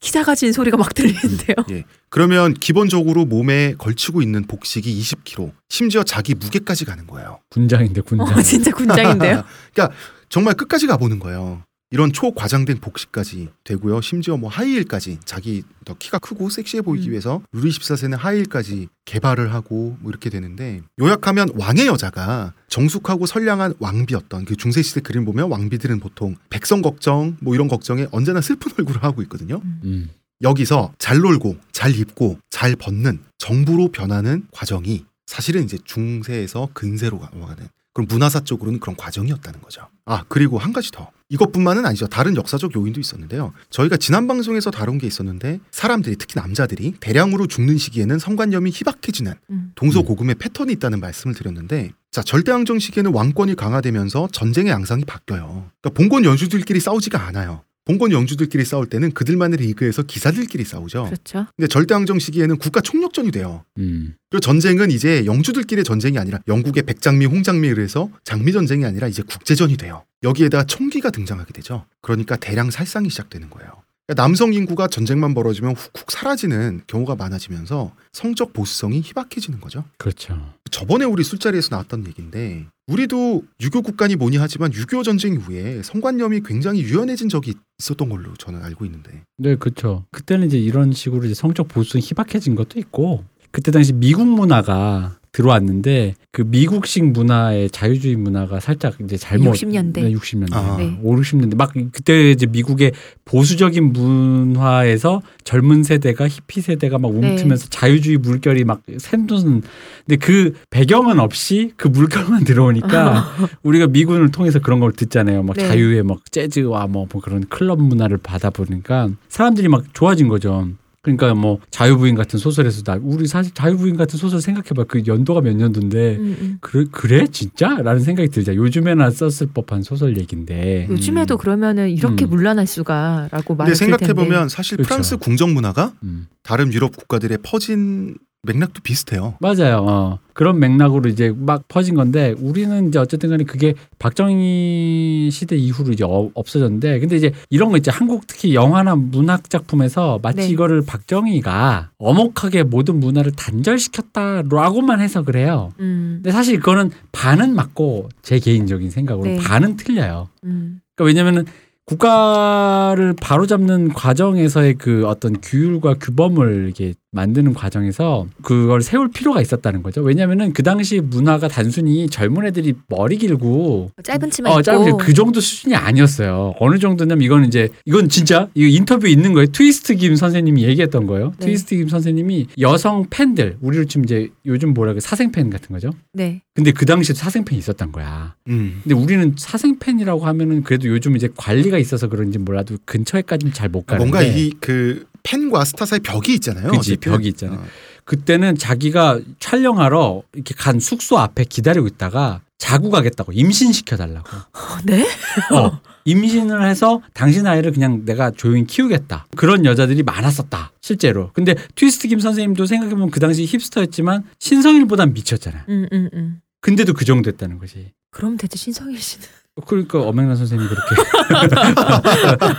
키 작아진 소리가 막 들리는데요. 예. 그러면 기본적으로 몸에 걸치고 있는 복식이 20kg, 심지어 자기 무게까지 가는 거예요. 군장인데 군장. 어, 진짜 군장인데요. 그러니까 정말 끝까지 가보는 거예요. 이런 초과장된 복식까지 되고요. 심지어 뭐 하이힐까지 자기 더 키가 크고 섹시해 보이기 음. 위해서 루이 14세는 하이힐까지 개발을 하고 뭐 이렇게 되는데 요약하면 왕의 여자가 정숙하고 선량한 왕비였던 그 중세 시대 그림 보면 왕비들은 보통 백성 걱정 뭐 이런 걱정에 언제나 슬픈 얼굴을 하고 있거든요. 음. 여기서 잘 놀고 잘 입고 잘 벗는 정부로 변하는 과정이 사실은 이제 중세에서 근세로 가는 그런 문화사적으로는 그런 과정이었다는 거죠. 아 그리고 한 가지 더 이것뿐만은 아니죠. 다른 역사적 요인도 있었는데요. 저희가 지난 방송에서 다룬 게 있었는데 사람들이 특히 남자들이 대량으로 죽는 시기에는 성관념이 희박해지는 음. 동서고금의 패턴이 있다는 말씀을 드렸는데 자 절대왕정 시기에는 왕권이 강화되면서 전쟁의 양상이 바뀌어요. 그러니까 봉건 연수들끼리 싸우지가 않아요. 봉건 영주들끼리 싸울 때는 그들만의 리그에서 기사들끼리 싸우죠. 그렇죠. 근데 절대왕정 시기에는 국가 총력전이 돼요. 음. 그리고 전쟁은 이제 영주들끼리의 전쟁이 아니라 영국의 백장미, 홍장미에 의해서 장미 전쟁이 아니라 이제 국제전이 돼요. 여기에다 총기가 등장하게 되죠. 그러니까 대량 살상이 시작되는 거예요. 그러니까 남성 인구가 전쟁만 벌어지면 훅훅 사라지는 경우가 많아지면서 성적 보수성이 희박해지는 거죠. 그렇죠. 저번에 우리 술자리에서 나왔던 얘기인데 우리도 유교 국간이 뭐니 하지만 6.25 전쟁 이후에 성관념이 굉장히 유연해진 적이 있었던 걸로 저는 알고 있는데 네, 그렇죠. 그때는 이제 이런 식으로 이제 성적 보수는 희박해진 것도 있고 그때 당시 미국 문화가 들어왔는데 그 미국식 문화의 자유주의 문화가 살짝 이제 잘못 60년대. 네, 60년대. 아. 네. 5, 60년대 막 그때 이제 미국의 보수적인 문화에서 젊은 세대가 히피 세대가 막 네. 움트면서 자유주의 물결이 막 샘솟는 근데 그 배경은 없이 그 물결만 들어오니까 우리가 미군을 통해서 그런 걸 듣잖아요. 막 네. 자유의 막 재즈와 뭐, 뭐 그런 클럽 문화를 받아 보니까 사람들이 막 좋아진 거죠. 그러니까 뭐 자유부인 같은 소설에서 나 우리 사실 자유부인 같은 소설 생각해봐 그 연도가 몇 년도인데 음, 음. 그래 그래 진짜?라는 생각이 들자. 요즘에나 썼을 법한 소설 얘긴데. 요즘에도 그러면은 이렇게 음. 물란할 수가라고 근데 말을 생각해 보면 사실 그렇죠. 프랑스 궁정 문화가 음. 다른 유럽 국가들의 퍼진 맥락도 비슷해요. 맞아요. 어. 그런 맥락으로 이제 막 퍼진 건데 우리는 이제 어쨌든 간에 그게 박정희 시대 이후로 이제 어- 없어졌는데 근데 이제 이런 거 있죠. 한국 특히 영화나 문학 작품에서 마치 네. 이거를 박정희가 어목하게 모든 문화를 단절시켰다라고만 해석을 해요. 음, 근데 사실 그거는 반은 맞고 제 개인적인 생각으로 네. 반은 틀려요. 음. 그러니까 왜냐면은 국가를 바로잡는 과정에서의 그 어떤 규율과 규범을 이렇게 만드는 과정에서 그걸 세울 필요가 있었다는 거죠. 왜냐면은 그 당시 문화가 단순히 젊은 애들이 머리 길고 짧은 치마 어, 입고 짧은 그 정도 수준이 아니었어요. 어느 정도냐면 이거는 이제 이건 진짜 이거 인터뷰 있는 거예요. 트위스트 김 선생님이 얘기했던 거예요. 네. 트위스트 김 선생님이 여성 팬들 우리를 지금 이제 요즘 뭐라 그래 사생 팬 같은 거죠. 네. 근데 그 당시에도 사생 팬이 있었던 거야. 음. 근데 우리는 사생 팬이라고 하면은 그래도 요즘 이제 관리가 있어서 그런지 몰라도 근처에까지는 잘 못 가는데 뭔가 이 그 팬과 스타 사이 벽이 있잖아요. 그치, 어쨌든. 벽이 있잖아요. 어. 그때는 자기가 촬영하러 이렇게 간 숙소 앞에 기다리고 있다가 자고 가겠다고 임신시켜 달라고. 어, 네? 어, 임신을 해서 당신 아이를 그냥 내가 조용히 키우겠다. 그런 여자들이 많았었다. 실제로. 근데 트위스트 김 선생님도 생각해보면 그 당시 힙스터였지만 신성일보단 미쳤잖아요. 음, 음, 음. 근데도 그 정도 됐다는 거지. 그럼 대체 신성일 씨는 그러니까 엄앵란 선생님이 그렇게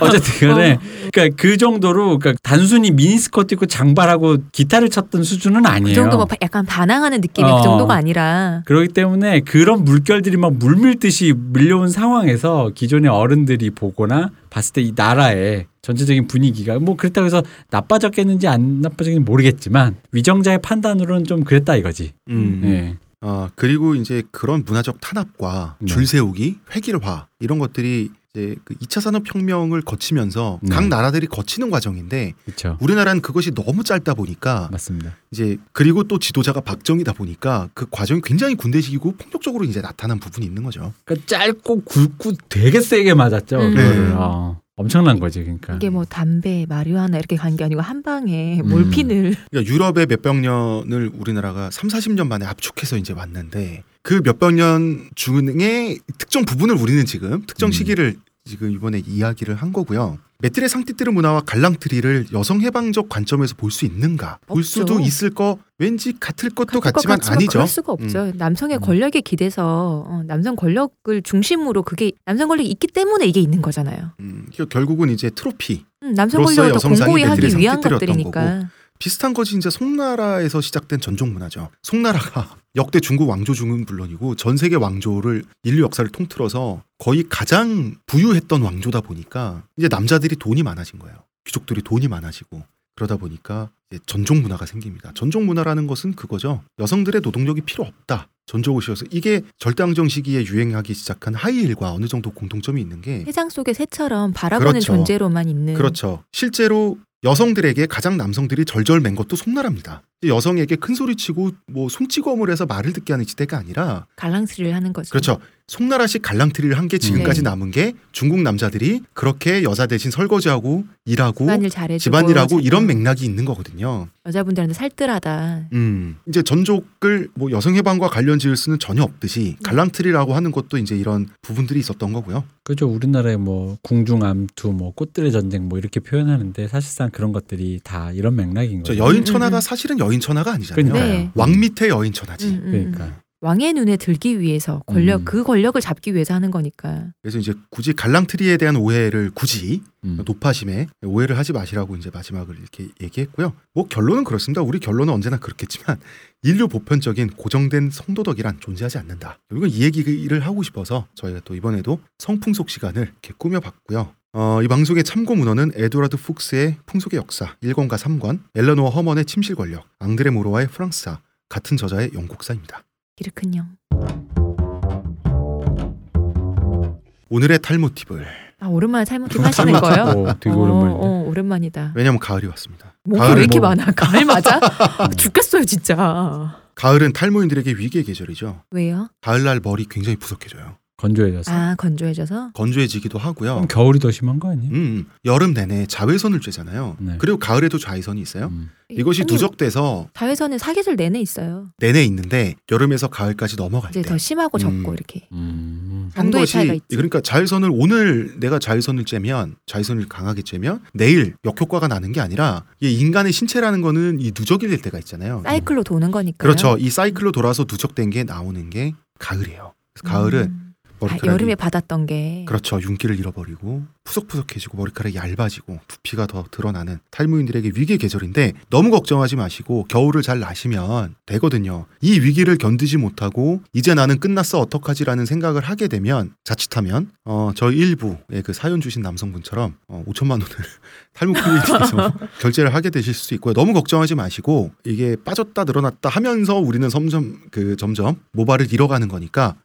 어쨌든 간에 그러니까 그 정도로 그러니까 단순히 미니스커트 입고 장발하고 기타를 쳤던 수준은 아니에요. 그 정도 막 약간 반항하는 느낌의 어. 그 정도가 아니라 그렇기 때문에 그런 물결들이 막 물밀듯이 밀려온 상황에서 기존의 어른들이 보거나 봤을 때 이 나라의 전체적인 분위기가 뭐 그렇다고 해서 나빠졌겠는지 안 나빠졌는지 모르겠지만 위정자의 판단으로는 좀 그랬다 이거지. 음. 예. 어, 그리고 이제 그런 문화적 탄압과 네. 줄 세우기, 획일화 이런 것들이 이제 그 2차 산업혁명을 거치면서 네. 각 나라들이 거치는 과정인데 그렇죠. 우리나라는 그것이 너무 짧다 보니까 맞습니다. 이제 그리고 또 지도자가 박정희다 보니까 그 과정이 굉장히 군대식이고 폭력적으로 이제 나타난 부분이 있는 거죠. 그러니까 짧고 굵고 되게 세게 맞았죠. 음. 네. 어, 엄청난 거지 그러니까. 이게 뭐 담배, 마리화나 이렇게 간 게 아니고 한 방에 음. 몰핀을 그러니까 유럽의 몇백 년을 우리나라가 3, 40년 만에 압축해서 이제 왔는데 그 몇백 년 중에 특정 부분을 우리는 지금 특정 음. 시기를 지금 이번에 이야기를 한 거고요. 메트레 상티뜨르 문화와 갈랑트리를 여성 해방적 관점에서 볼 수 있는가? 볼 없죠. 수도 있을 거 왠지 같을 것도 같을 것 같지만 같지만 아니죠. 그럴 수가 없죠. 남성의 음. 권력에 기대서 어, 남성 권력을 중심으로 그게 남성 권력이 있기 때문에 이게 있는 거잖아요. 음, 결국은 이제 트로피 음, 남성 권력을 공고히 하기 위한 것들이니까. 비슷한 것이 이제 송나라에서 시작된 전종 문화죠. 송나라가 역대 중국 왕조 중은 물론이고 전 세계 왕조를 인류 역사를 통틀어서 거의 가장 부유했던 왕조다 보니까 이제 남자들이 돈이 많아진 거예요. 귀족들이 돈이 많아지고 그러다 보니까 전종 문화가 생깁니다. 전종 문화라는 것은 그거죠. 여성들의 노동력이 필요 없다. 전조옷이어서 이게 절대왕정 시기에 유행하기 시작한 하이힐과 어느 정도 공통점이 있는 게 세상 속의 새처럼 바라보는 그렇죠. 존재로만 있는. 그렇죠. 실제로 여성들에게 가장 남성들이 절절맨 것도 송나라입니다. 여성에게 큰 소리치고 뭐 손찌검을 해서 말을 듣게 하는 시대가 아니라 갈랑스리를 하는 거죠. 그렇죠. 송나라식 갈랑트리를 한 게 지금까지 네. 남은 게 중국 남자들이 그렇게 여자 대신 설거지하고 일하고 집안일 잘해주고 집안일하고 이런 어, 맥락이 있는 거거든요. 여자분들한테 살뜰하다. 음, 이제 전족을 뭐 여성 해방과 관련 지을 수는 전혀 없듯이 네. 갈랑트리라고 하는 것도 이제 이런 부분들이 있었던 거고요. 그죠 우리나라에 뭐 궁중암투 뭐 꽃들의 전쟁 뭐 이렇게 표현하는데 사실상 그런 것들이 다 이런 맥락인 저 거죠. 여인 음, 천하가 음. 사실은 여인 천하가 아니잖아요. 그러니까요. 네. 왕 밑에 여인 천하지. 음, 음, 음. 그러니까 왕의 눈에 들기 위해서 권력 음. 그 권력을 잡기 위해서 하는 거니까. 그래서 이제 굳이 갈랑트리에 대한 오해를 굳이 음. 노파심에 오해를 하지 마시라고 이제 마지막을 이렇게 얘기했고요. 뭐 결론은 그렇습니다. 우리 결론은 언제나 그렇겠지만 인류 보편적인 고정된 성도덕이란 존재하지 않는다. 이건 이 얘기를 하고 싶어서 저희가 또 이번에도 성풍속 시간을 이렇게 꾸며봤고요. 어, 이 방송의 참고 문헌은 에드와르드 푹스의 풍속의 역사 1권과 3권, 엘레노어 허먼의 침실 권력, 앙드레 모로와의 프랑스사 같은 저자의 영국사입니다. 기르큰요. 오늘의 탈모 팁을 아 오랜만에 탈모팀 하시는 거예요? 어, 되게 어, 오랜만인데. 어, 오랜만이다. 왜냐하면 가을이 왔습니다. 가을은 왜 이렇게 뭐- 많아? 가을 맞아? 죽겠어요 진짜. 가을은 탈모인들에게 위기의 계절이죠. 왜요? 가을날 머리 굉장히 부석해져요. 건조해져서. 아 건조해져서 건조해지기도 하고요. 그럼 겨울이 더 심한 거 아니에요? 음, 여름 내내 자외선을 쬐잖아요. 네. 그리고 가을에도 자외선이 있어요. 음. 이것이 아니, 누적돼서 자외선은 사계절 내내 있어요. 내내 있는데 여름에서 가을까지 넘어갈 이제 때더 심하고 적고 음. 이렇게 음. 한 것이 차이가 있지. 그러니까 자외선을 오늘 내가 자외선을 쬐면 자외선을 강하게 쬐면 내일 역효과가 나는 게 아니라 이 인간의 신체라는 거는 이 누적이 될 때가 있잖아요. 사이클로 도는 거니까. 그렇죠. 이 사이클로 돌아서 누적된 게 나오는 게 가을이에요. 그래서 가을은 음. 아, 머리카락이 여름에 받았던 게 그렇죠. 윤기를 잃어버리고 푸석푸석해지고 머리카락이 얇아지고 두피가 더 드러나는 탈모인들에게 위기의 계절인데 너무 걱정하지 마시고 겨울을 잘 나시면 되거든요. 이 위기를 견디지 못하고 이제 나는 끝났어 어떡하지라는 생각을 하게 되면 자칫하면 어, 저희 일부의 그 사연 주신 남성분처럼 어, 5천만 원을 탈모 클리닉에서 결제를 하게 되실 수 있고요. 너무 걱정하지 마시고 이게 빠졌다 늘어났다 하면서 우리는 점점 그 점점 모발을 잃어가는 거니까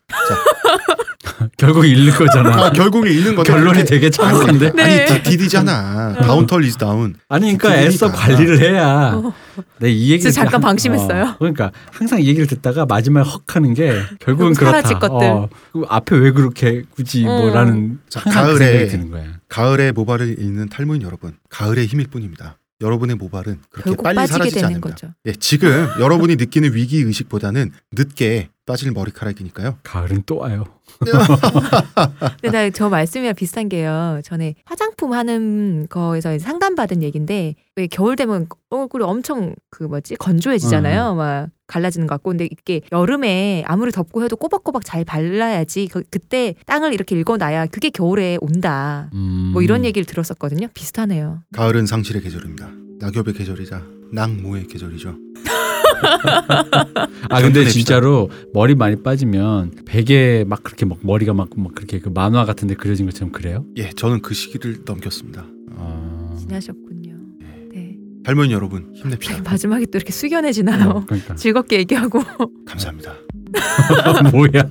결국 잃는 거잖아. 아, 결국에 잃는 건데 결론이 되게 참혹한데. 아니, 네. 아니 DTD잖아. down털 is down. 아니 그러니까 그러니까. 애써 관리를 해야. 내이 얘기를 진짜 잠깐 한- 방심했어요. 어, 그러니까 항상 이 얘기를 듣다가 마지막에 헉 하는 게 결국은 결국 그렇다. 사라질 것들. 어, 그 앞에 왜 그렇게 굳이 어. 뭐라는 자, 그 가을에- 생각이 드는 거야. 가을에 모발을 잃는 탈모인 여러분, 가을의 힘일 뿐입니다. 여러분의 모발은 그렇게 결국 빨리 사라지지. 거죠. 예, 지금 여러분이 느끼는 위기 의식보다는 늦게 빠질 머리카락이니까요. 가을은 또 와요. 근데 나저 말씀이랑 비슷한 게요. 전에 화장품 하는 거에서 상담 받은 얘긴데 왜 겨울 되면 얼굴이 엄청 그 뭐지 건조해지잖아요. 막 갈라지는 것 같고 근데 이게 여름에 아무리 덥고 해도 꼬박꼬박 잘 발라야지 그, 그때 땅을 이렇게 읽어놔야 그게 겨울에 온다. 음. 뭐 이런 얘기를 들었었거든요. 비슷하네요. 가을은 상실의 계절입니다. 낙엽의 계절이자 낙모의 계절이죠. 아 근데. 진짜로 머리 많이 빠지면 베개 막 그렇게 막 머리가 막, 막 그렇게 그 만화 같은데 그려진 것처럼 그래요? 예, 저는 그 시기를 넘겼습니다. 아... 지나셨군요. 네. 할머니 여러분 힘냅시다. 마지막에 또 이렇게 숙연해지나요? 어, 그러니까 즐겁게 얘기하고 감사합니다. 뭐야?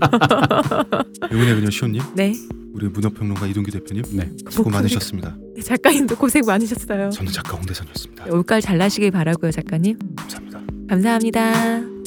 이번에 그냥 시온님, 네 우리 문화평론가 이동규 대표님 네. 수고 많으셨습니다. 작가님도 고생 많으셨어요. 저는 작가 홍대선이었습니다. 올가을 잘 나시길 바라고요 작가님. 감사합니다. 감사합니다.